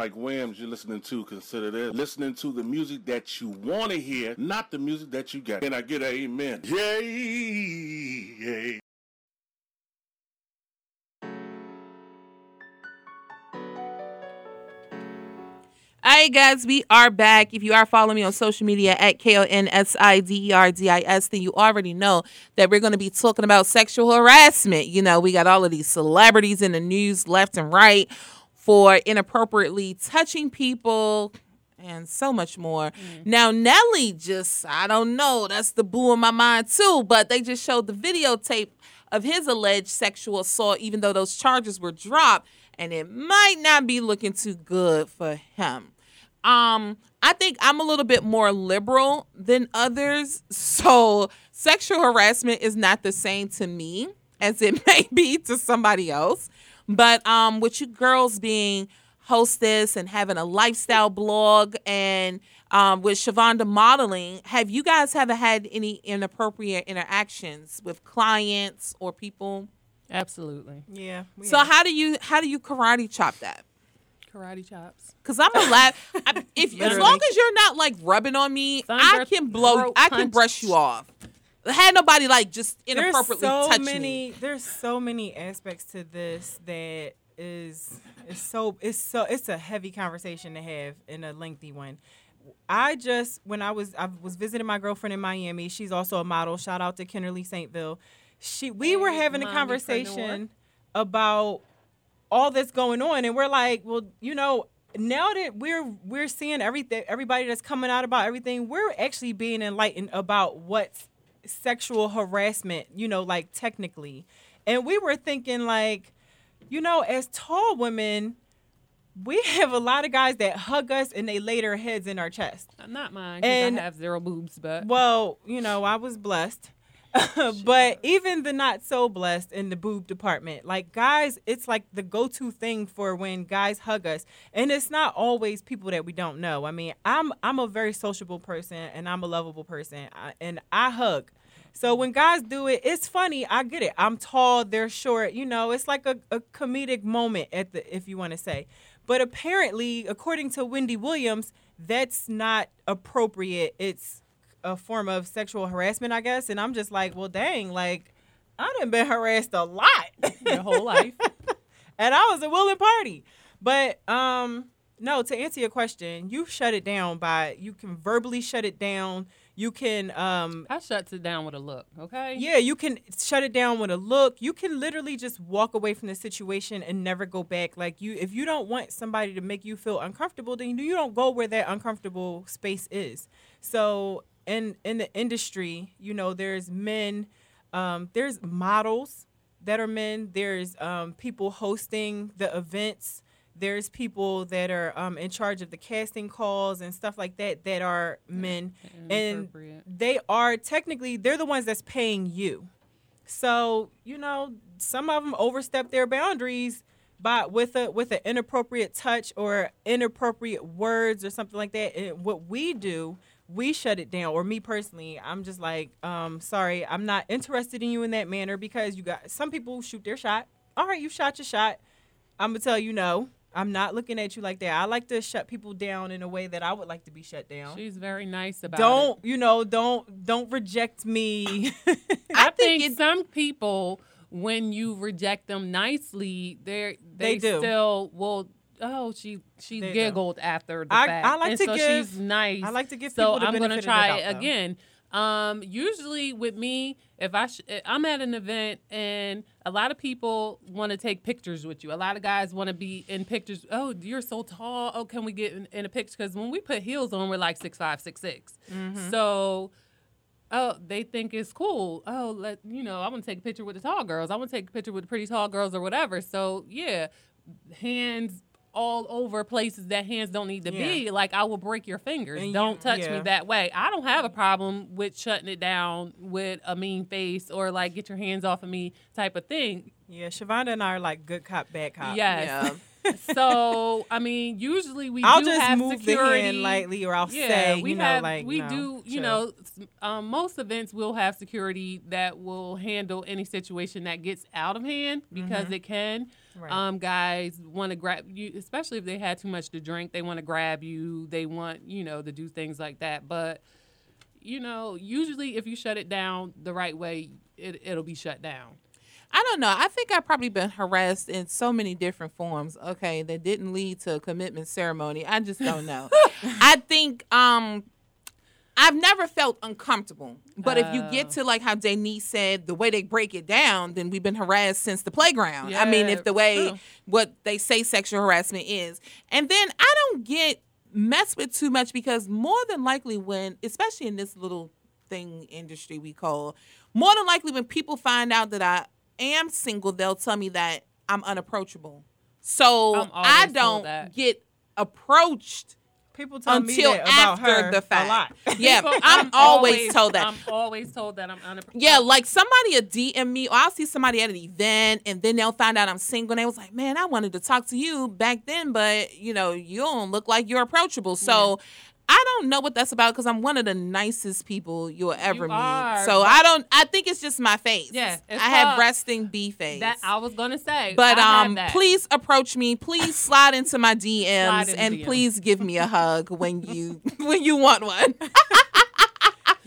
Mike Williams. You're listening to Consider This. Listening to the music that you want to hear, not the music that you got. Can I get an amen? Yay! Yay. All right, guys, we are back. If you are following me on social media at K O N S I D E R D I S, then you already know that we're going to be talking about sexual harassment. You know, we got all of these celebrities in the news left and right for inappropriately touching people and so much more. Now, Nelly just, I don't know, that's the boo in my mind too, but they just showed the videotape of his alleged sexual assault, even though those charges were dropped, and it might not be looking too good for him. Um, I think I'm a little bit more liberal than others, so sexual harassment is not the same to me as it may be to somebody else. But um, with you girls being hostess and having a lifestyle blog and um, with Shavonda modeling, have you guys ever had any inappropriate interactions with clients or people? Absolutely. Yeah. So have. how do you how do you karate chop that? Karate chops. Cause I'm a laugh. I, if as long as you're not like rubbing on me, I can blow. throat I can punch. brush you off. Had nobody like just there's inappropriately so touch many me. there's so many aspects to this that is is so it's so it's a heavy conversation to have and a lengthy one. I just when i was i was visiting my girlfriend in miami she's also a model shout out to kennerly saintville. She we were having a conversation about all that's going on and we're like well you know now that we're we're seeing everything everybody that's coming out about everything we're actually being enlightened about what's sexual harassment you know like technically and we were thinking like you know as tall women we have a lot of guys that hug us and they lay their heads in our chest uh, Not mine, And- I have zero boobs, but well, you know, I was blessed. but even the not so blessed in the boob department, like guys, it's like the go to thing for when guys hug us. And it's not always people that we don't know. I mean, I'm I'm a very sociable person and I'm a lovable person I, and I hug. So when guys do it, it's funny. I get it. I'm tall, they're short. You know, it's like a, a comedic moment at the if you want to say. But apparently, according to Wendy Williams, that's not appropriate. It's a form of sexual harassment, I guess. And I'm just like, well, dang, like I done been harassed a lot your whole life. and I was a willing party. But um, no, to answer your question, you shut it down by you can verbally shut it down. You can um I shuts it down with a look, okay? yeah, you can shut it down with a look. You can literally just walk away from the situation and never go back. Like you if you don't want somebody to make you feel uncomfortable, then you don't go where that uncomfortable space is. So in in the industry, you know, there's men, um, there's models that are men, there's um, people hosting the events, there's people that are um, in charge of the casting calls and stuff like that that are men. And they are technically they're the ones that's paying you. So, you know, some of them overstep their boundaries by with a with an inappropriate touch or inappropriate words or something like that. And what we do, we shut it down. Or me personally, I'm just like, um, sorry, I'm not interested in you in that manner because you got some people shoot their shot. All right, you shot your shot. I'm gonna tell you no. I'm not looking at you like that. I like to shut people down in a way that I would like to be shut down. She's very nice about it. don't you know? Don't don't reject me. I, think, some people, when you reject them nicely, they're They they, do. still will. Oh, she she They do. giggled after the I- fact. I like and to so give- she's nice. I like to give So I'm gonna benefit of the try it though. Um, usually with me, if I sh- I'm at an event and a lot of people want to take pictures with you. A lot of guys want to be in pictures. Oh, you're so tall. Oh, can we get in, in a picture? Because when we put heels on, we're like six five, six six. Mhm. So oh, they think it's cool. Oh, let you know, I want to take a picture with the tall girls. I want to take a picture with the pretty tall girls or whatever. So yeah, hands all over places that hands don't need to be. Like I will break your fingers. And don't touch yeah. me that way. I don't have a problem with shutting it down with a mean face or like get your hands off of me type of thing. Yeah, Shavonda and I are like good cop, bad cop. Yes. so I mean, usually we I'll do just have move the security. hand lightly, or I'll yeah, say, we you know, like, we no, do. You chill. know, um, most events will have security that will handle any situation that gets out of hand because Mhm. it can. Right. Um, guys want to grab you, especially if they had too much to drink. They want to grab you. They want you know to do things like that. But you know, usually if you shut it down the right way, it, it'll be shut down. I don't know. I think I've probably been harassed in so many different forms. Okay, that didn't lead to a commitment ceremony. I just don't know. I think um I've never felt uncomfortable. But if you Oh. get to like how Denise said, the way they break it down, then we've been harassed since the playground. I mean, if the way true. what they say sexual harassment is. And then I don't get messed with too much because more than likely when, especially in this little thing industry we call, more than likely when people find out that I am single, they'll tell me that I'm unapproachable. So I don't get approached People tell me until that about after her the a fact. lot. Yeah, People- I'm, always, told that. I'm always told that I'm unapproachable. Yeah, like somebody a DM me, or I'll see somebody at an event, and then they'll find out I'm single, and they was like, "Man, I wanted to talk to you back then, but you know, you don't look like you're approachable." So. I don't know what that's about because I'm one of the nicest people you'll ever meet. are, so I don't. I think it's just my face. Yeah, it's I have resting B face. That I was gonna say. But I um, please approach me. Please slide into my DMs in and DMs. please give me a hug when you when you want one.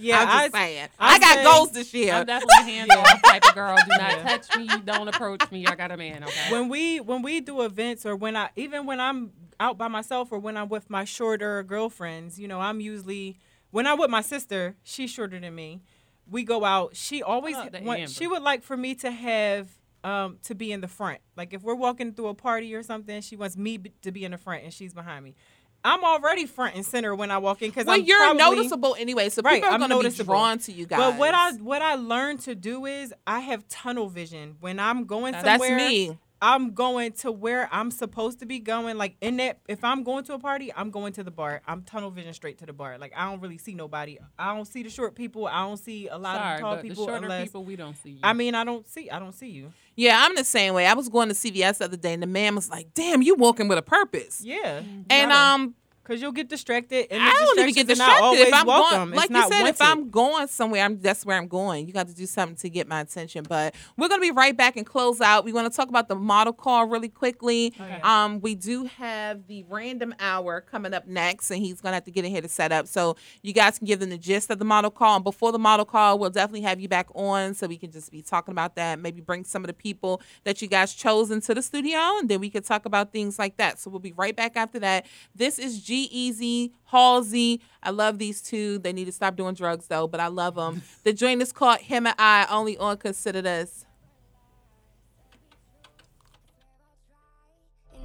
Yeah, I'm just I- saying. I I, got say- goals this year. I'm definitely a hands-off type of girl. Do not touch me. Don't approach me. I got a man. Okay. when we when we do events or when I even when I'm out by myself or when I'm with my shorter girlfriends, you know, I'm usually when I'm with my sister, she's shorter than me. We go out. She always Oh, want, she would like for me to have um to be in the front. Like if we're walking through a party or something, she wants me b- to be in the front and she's behind me. I'm already front and center when I walk in because well, I'm you're probably- noticeable anyway, so Right, people are I'm going to be drawn to you guys. But what I what I learned to do is I have tunnel vision. When I'm going That's somewhere, me. I'm going to where I'm supposed to be going. Like in that, if I'm going to a party, I'm going to the bar. I'm tunnel vision straight to the bar. Like I don't really see nobody. I don't see the short people. I don't see a lot Sorry, of tall but the people. shorter unless, people, we don't see you. I mean, I don't see. I don't see you. Yeah, I'm the same way. I was going to CVS the other day, and the man was like, "Damn, you walking with a purpose." Yeah, And um, because you'll get distracted. And I don't even get distractions are not distracted if I'm welcome. going. Like you said, if. I'm going somewhere, I'm that's where I'm going. You got to do something to get my attention. But we're gonna be right back and close out. We want to talk about the model call really quickly. Okay. Um, we do have the random hour coming up next, and he's gonna have to get in here to set up. So you guys can give them the gist of the model call. And before the model call, we'll definitely have you back on so we can just be talking about that. Maybe bring some of the people that you guys chose into the studio, and then we could talk about things like that. So we'll be right back after that. This is G-Eazy Halsey. I love these two. They need to stop doing drugs though, but I love them. the joint is called Him and I, only on Consider This.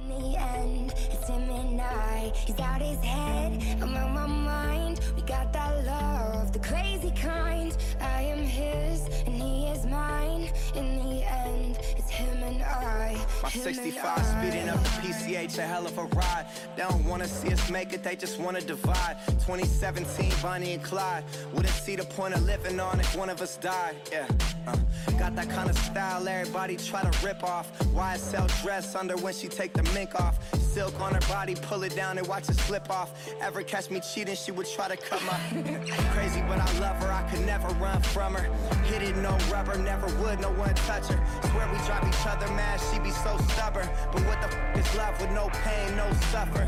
In the end, it's him and I. He's out his head, I'm on my mind. We got that love, the crazy kind. I am his, My 65 I. speeding up the PCH, a hell of a ride. They don't wanna see us make it, they just wanna divide. 2017, Bonnie and Clyde. Wouldn't see the point of living on if one of us died. Yeah, uh, got that kind of style everybody try to rip off. YSL dress under when she take the mink off. Silk on her body, pull it down and watch it slip off. Ever catch me cheating, she would try to cut my. Crazy, but I love her, I could never run from her. Hit it, no rubber, never would, no one touch her. Swear we drive each other mad, she be so stubborn. But what the f is love with no pain, no suffer?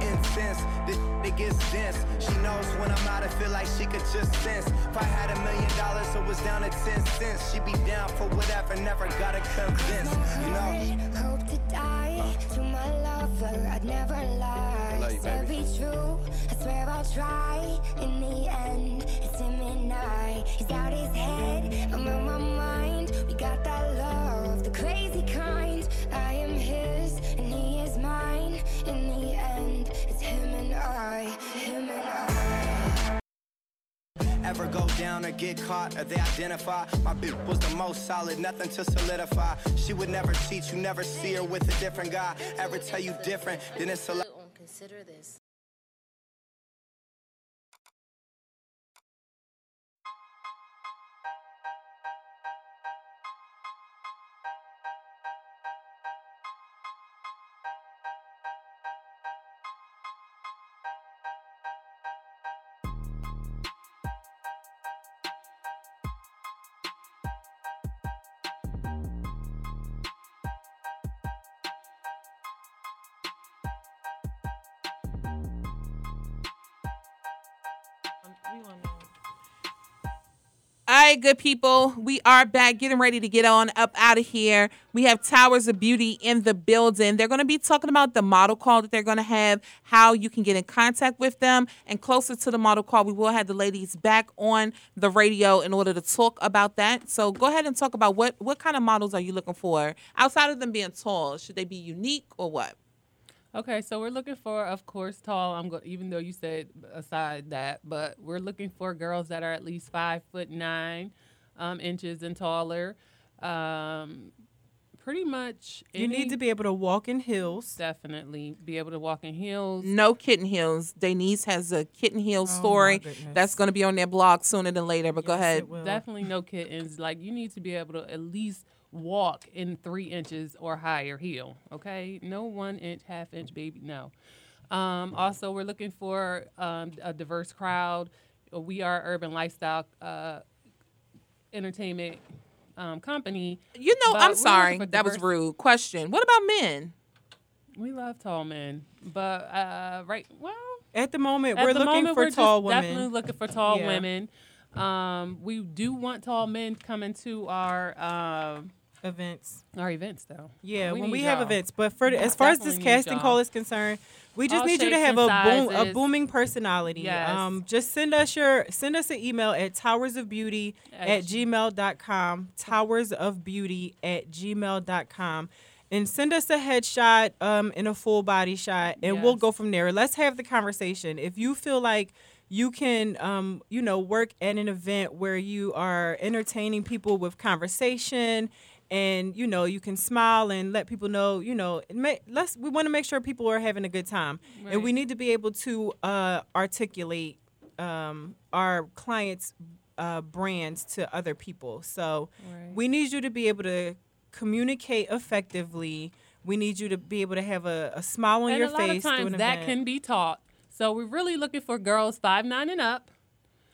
Incense, this it gets dense. She knows when I'm out, I feel like she could just sense. If I had a million dollars, it was down to 10 cents. She'd be down for whatever, never gotta convince. You know? Hope to die to my lover. I'd never lie. love you, to be true, I swear I'll try. In the end, it's him and I. He's out his head, I'm on my mind. We got that love, the crazy kind. I am his, and he is mine. In the end, it's him and I. Him and I. Ever go down or get caught or they identify My bitch was the most solid, nothing to solidify She would never cheat, you never see her with a different guy Ever tell you different, then it's a lie Consider this. Good people. We are back, getting ready to get on up out of here. We have Towers of Beauty in the building. They're going to be talking about the model call that they're going to have, how you can get in contact with them, and closer to the model call, we will have the ladies back on the radio in order to talk about that. So go ahead and talk about what what kind of models are you looking for outside of them being tall? Should they be unique or what? Okay, so we're looking for, of course, tall. I'm going, even though you said aside that, but we're looking for girls that are at least five foot nine um, inches and taller. Um, pretty much. You need to be able to walk in heels. Definitely be able to walk in heels. No kitten heels. Denise has a kitten heel Oh, story that's going to be on their blog sooner than later. But go ahead. Definitely no kittens. Like you need to be able to at least walk in three inches or higher heel. Okay, no one inch, half inch baby. No. Um, also, we're looking for um, a diverse crowd. We are urban lifestyle uh, entertainment um, company. You know, I'm sorry. looking That was rude. Question. What about men? We love tall men, but uh, right, well, At the moment, At we're the looking moment, for we're tall just women. Definitely looking for tall Yeah. women. Um, we do want tall men coming to our um, events. Our events, though. Yeah, when we have y'all. events, but for as far as this casting y'all. call is concerned, we just All need you to have a boom, a booming personality. Yes. Um, just send us your send us an email at towersofbeauty At at gmail.com. Towersofbeauty at gmail.com. And send us a headshot um, and a full body shot, and we'll go from there. Let's have the conversation. If you feel like you can, um, you know, work at an event where you are entertaining people with conversation, and you know you can smile and let people know, you know, may, let's we want to make sure people are having a good time, and we need to be able to uh, articulate um, our clients' uh, brands to other people. So Right. we need you to be able to communicate effectively. We need you to be able to have a, a smile on and your a lot face. of times that event. can be taught. So we're really looking for girls five nine and up.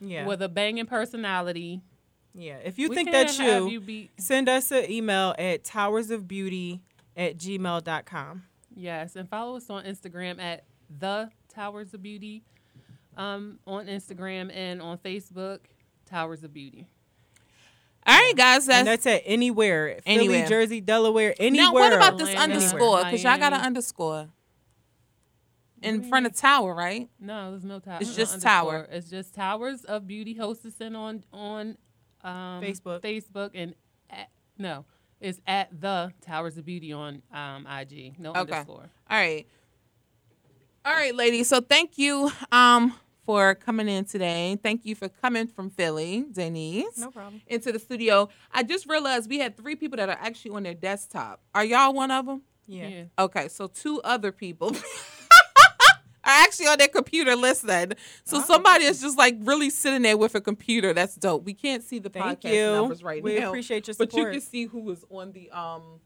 Yeah. With a banging personality. Yeah. If you We think can't that's have you, you be- send us an email at towersofbeauty at gmail.com. Yes, and follow us on Instagram at the Towers of Beauty. Um, on Instagram and on Facebook, Towers of Beauty. All right, guys. That's, and that's at anywhere. Anywhere. Philly, Jersey, Delaware, anywhere. Now, what about this Atlanta, underscore? Because y'all got an underscore in front of tower, right? No, there's no tower. It's no just tower. It's just Towers of Beauty Hostessing on on um, Facebook. Facebook and at, no, it's at the Towers of Beauty on um, IG. No Okay. underscore. All right. All right, ladies. So thank you um for coming in today. Thank you for coming from Philly, Denise. No problem. Into the studio. I just realized we had three people that are actually on their desktop. Are y'all one of them? Yeah. Yeah. Okay, so two other people are actually on their computer listening. So somebody is just like really sitting there with a computer. That's dope. We can't see the Thank podcast you. numbers right We now. appreciate your support. But you can see who is on the um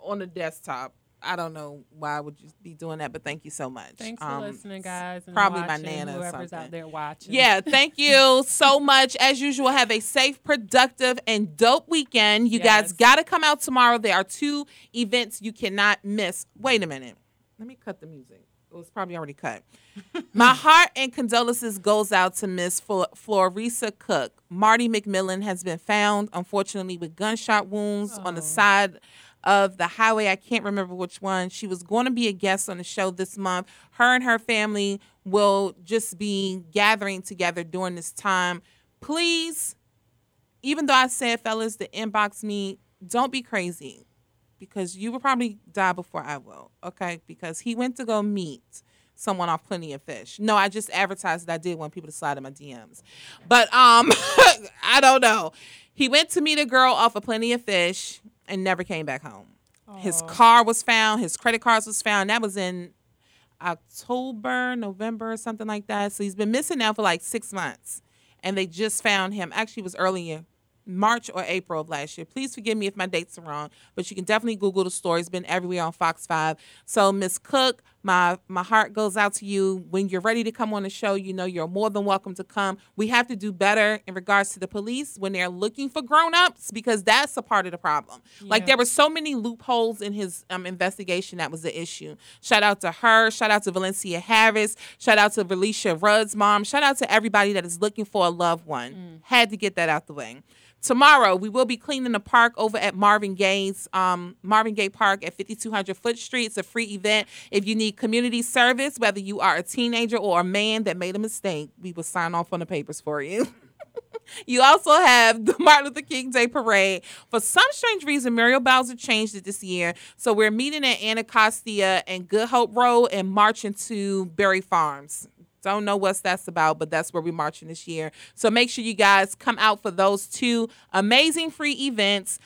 on the desktop. I don't know why would you be doing that, but thank you so much. Thanks for Um, listening, guys. And probably watching, my nana or Whoever's something. out there watching. Yeah, thank you so much. As usual, have a safe, productive, and dope weekend. You guys got to come out tomorrow. There are two events you cannot miss. Wait a minute. Let me cut the music. It was probably already cut. My heart and condolences goes out to Miss Flo- Florisa Cook. Marty McMillan has been found, unfortunately, with gunshot wounds on the oh. side of the highway. I can't remember which one. She was going to be a guest on the show this month. Her and her family will just be gathering together during this time. Please, even though I said, fellas, to inbox me, don't be crazy because you will probably die before I will. Okay, because he went to go meet someone off Plenty of Fish. No, I just advertised that I did want people to slide in my DMs, but um, I don't know. He went to meet a girl off of Plenty of Fish and never came back home. His car was found. His credit cards was found. That was in October, November, or something like that. So he's been missing now for like six months, and they just found him. Actually, it was earlier March or April of last year. Please forgive me if my dates are wrong, but you can definitely Google the story. It's been everywhere on Fox 5. So, Miss Cook, my my heart goes out to you. When you're ready to come on the show, you know you're more than welcome to come. We have to do better in regards to the police when they're looking for grown-ups because that's a part of the problem. Like there were so many loopholes in his um, investigation that was the issue. Shout out to her. Shout out to Valencia Harris. Shout out to Relisha Rudd's mom. Shout out to everybody that is looking for a loved one. Had to get that out the way. Tomorrow we will be cleaning the park over at Marvin Gaye's um, Marvin Gaye Park at 5200 Foote Street. It's a free event. If you need community service, whether you are a teenager or a man that made a mistake, we will sign off on the papers for you. You also have the Martin Luther King Day Parade. For some strange reason, Muriel Bowser changed it this year. So we're meeting at Anacostia and Good Hope Road and marching to Barry Farms. Don't know what that's about, but that's where we're marching this year. So make sure you guys come out for those two amazing free events.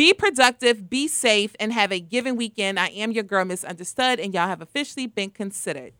Be productive, be safe, and have a given weekend. I am your girl, Misunderstood, and y'all have officially been considered.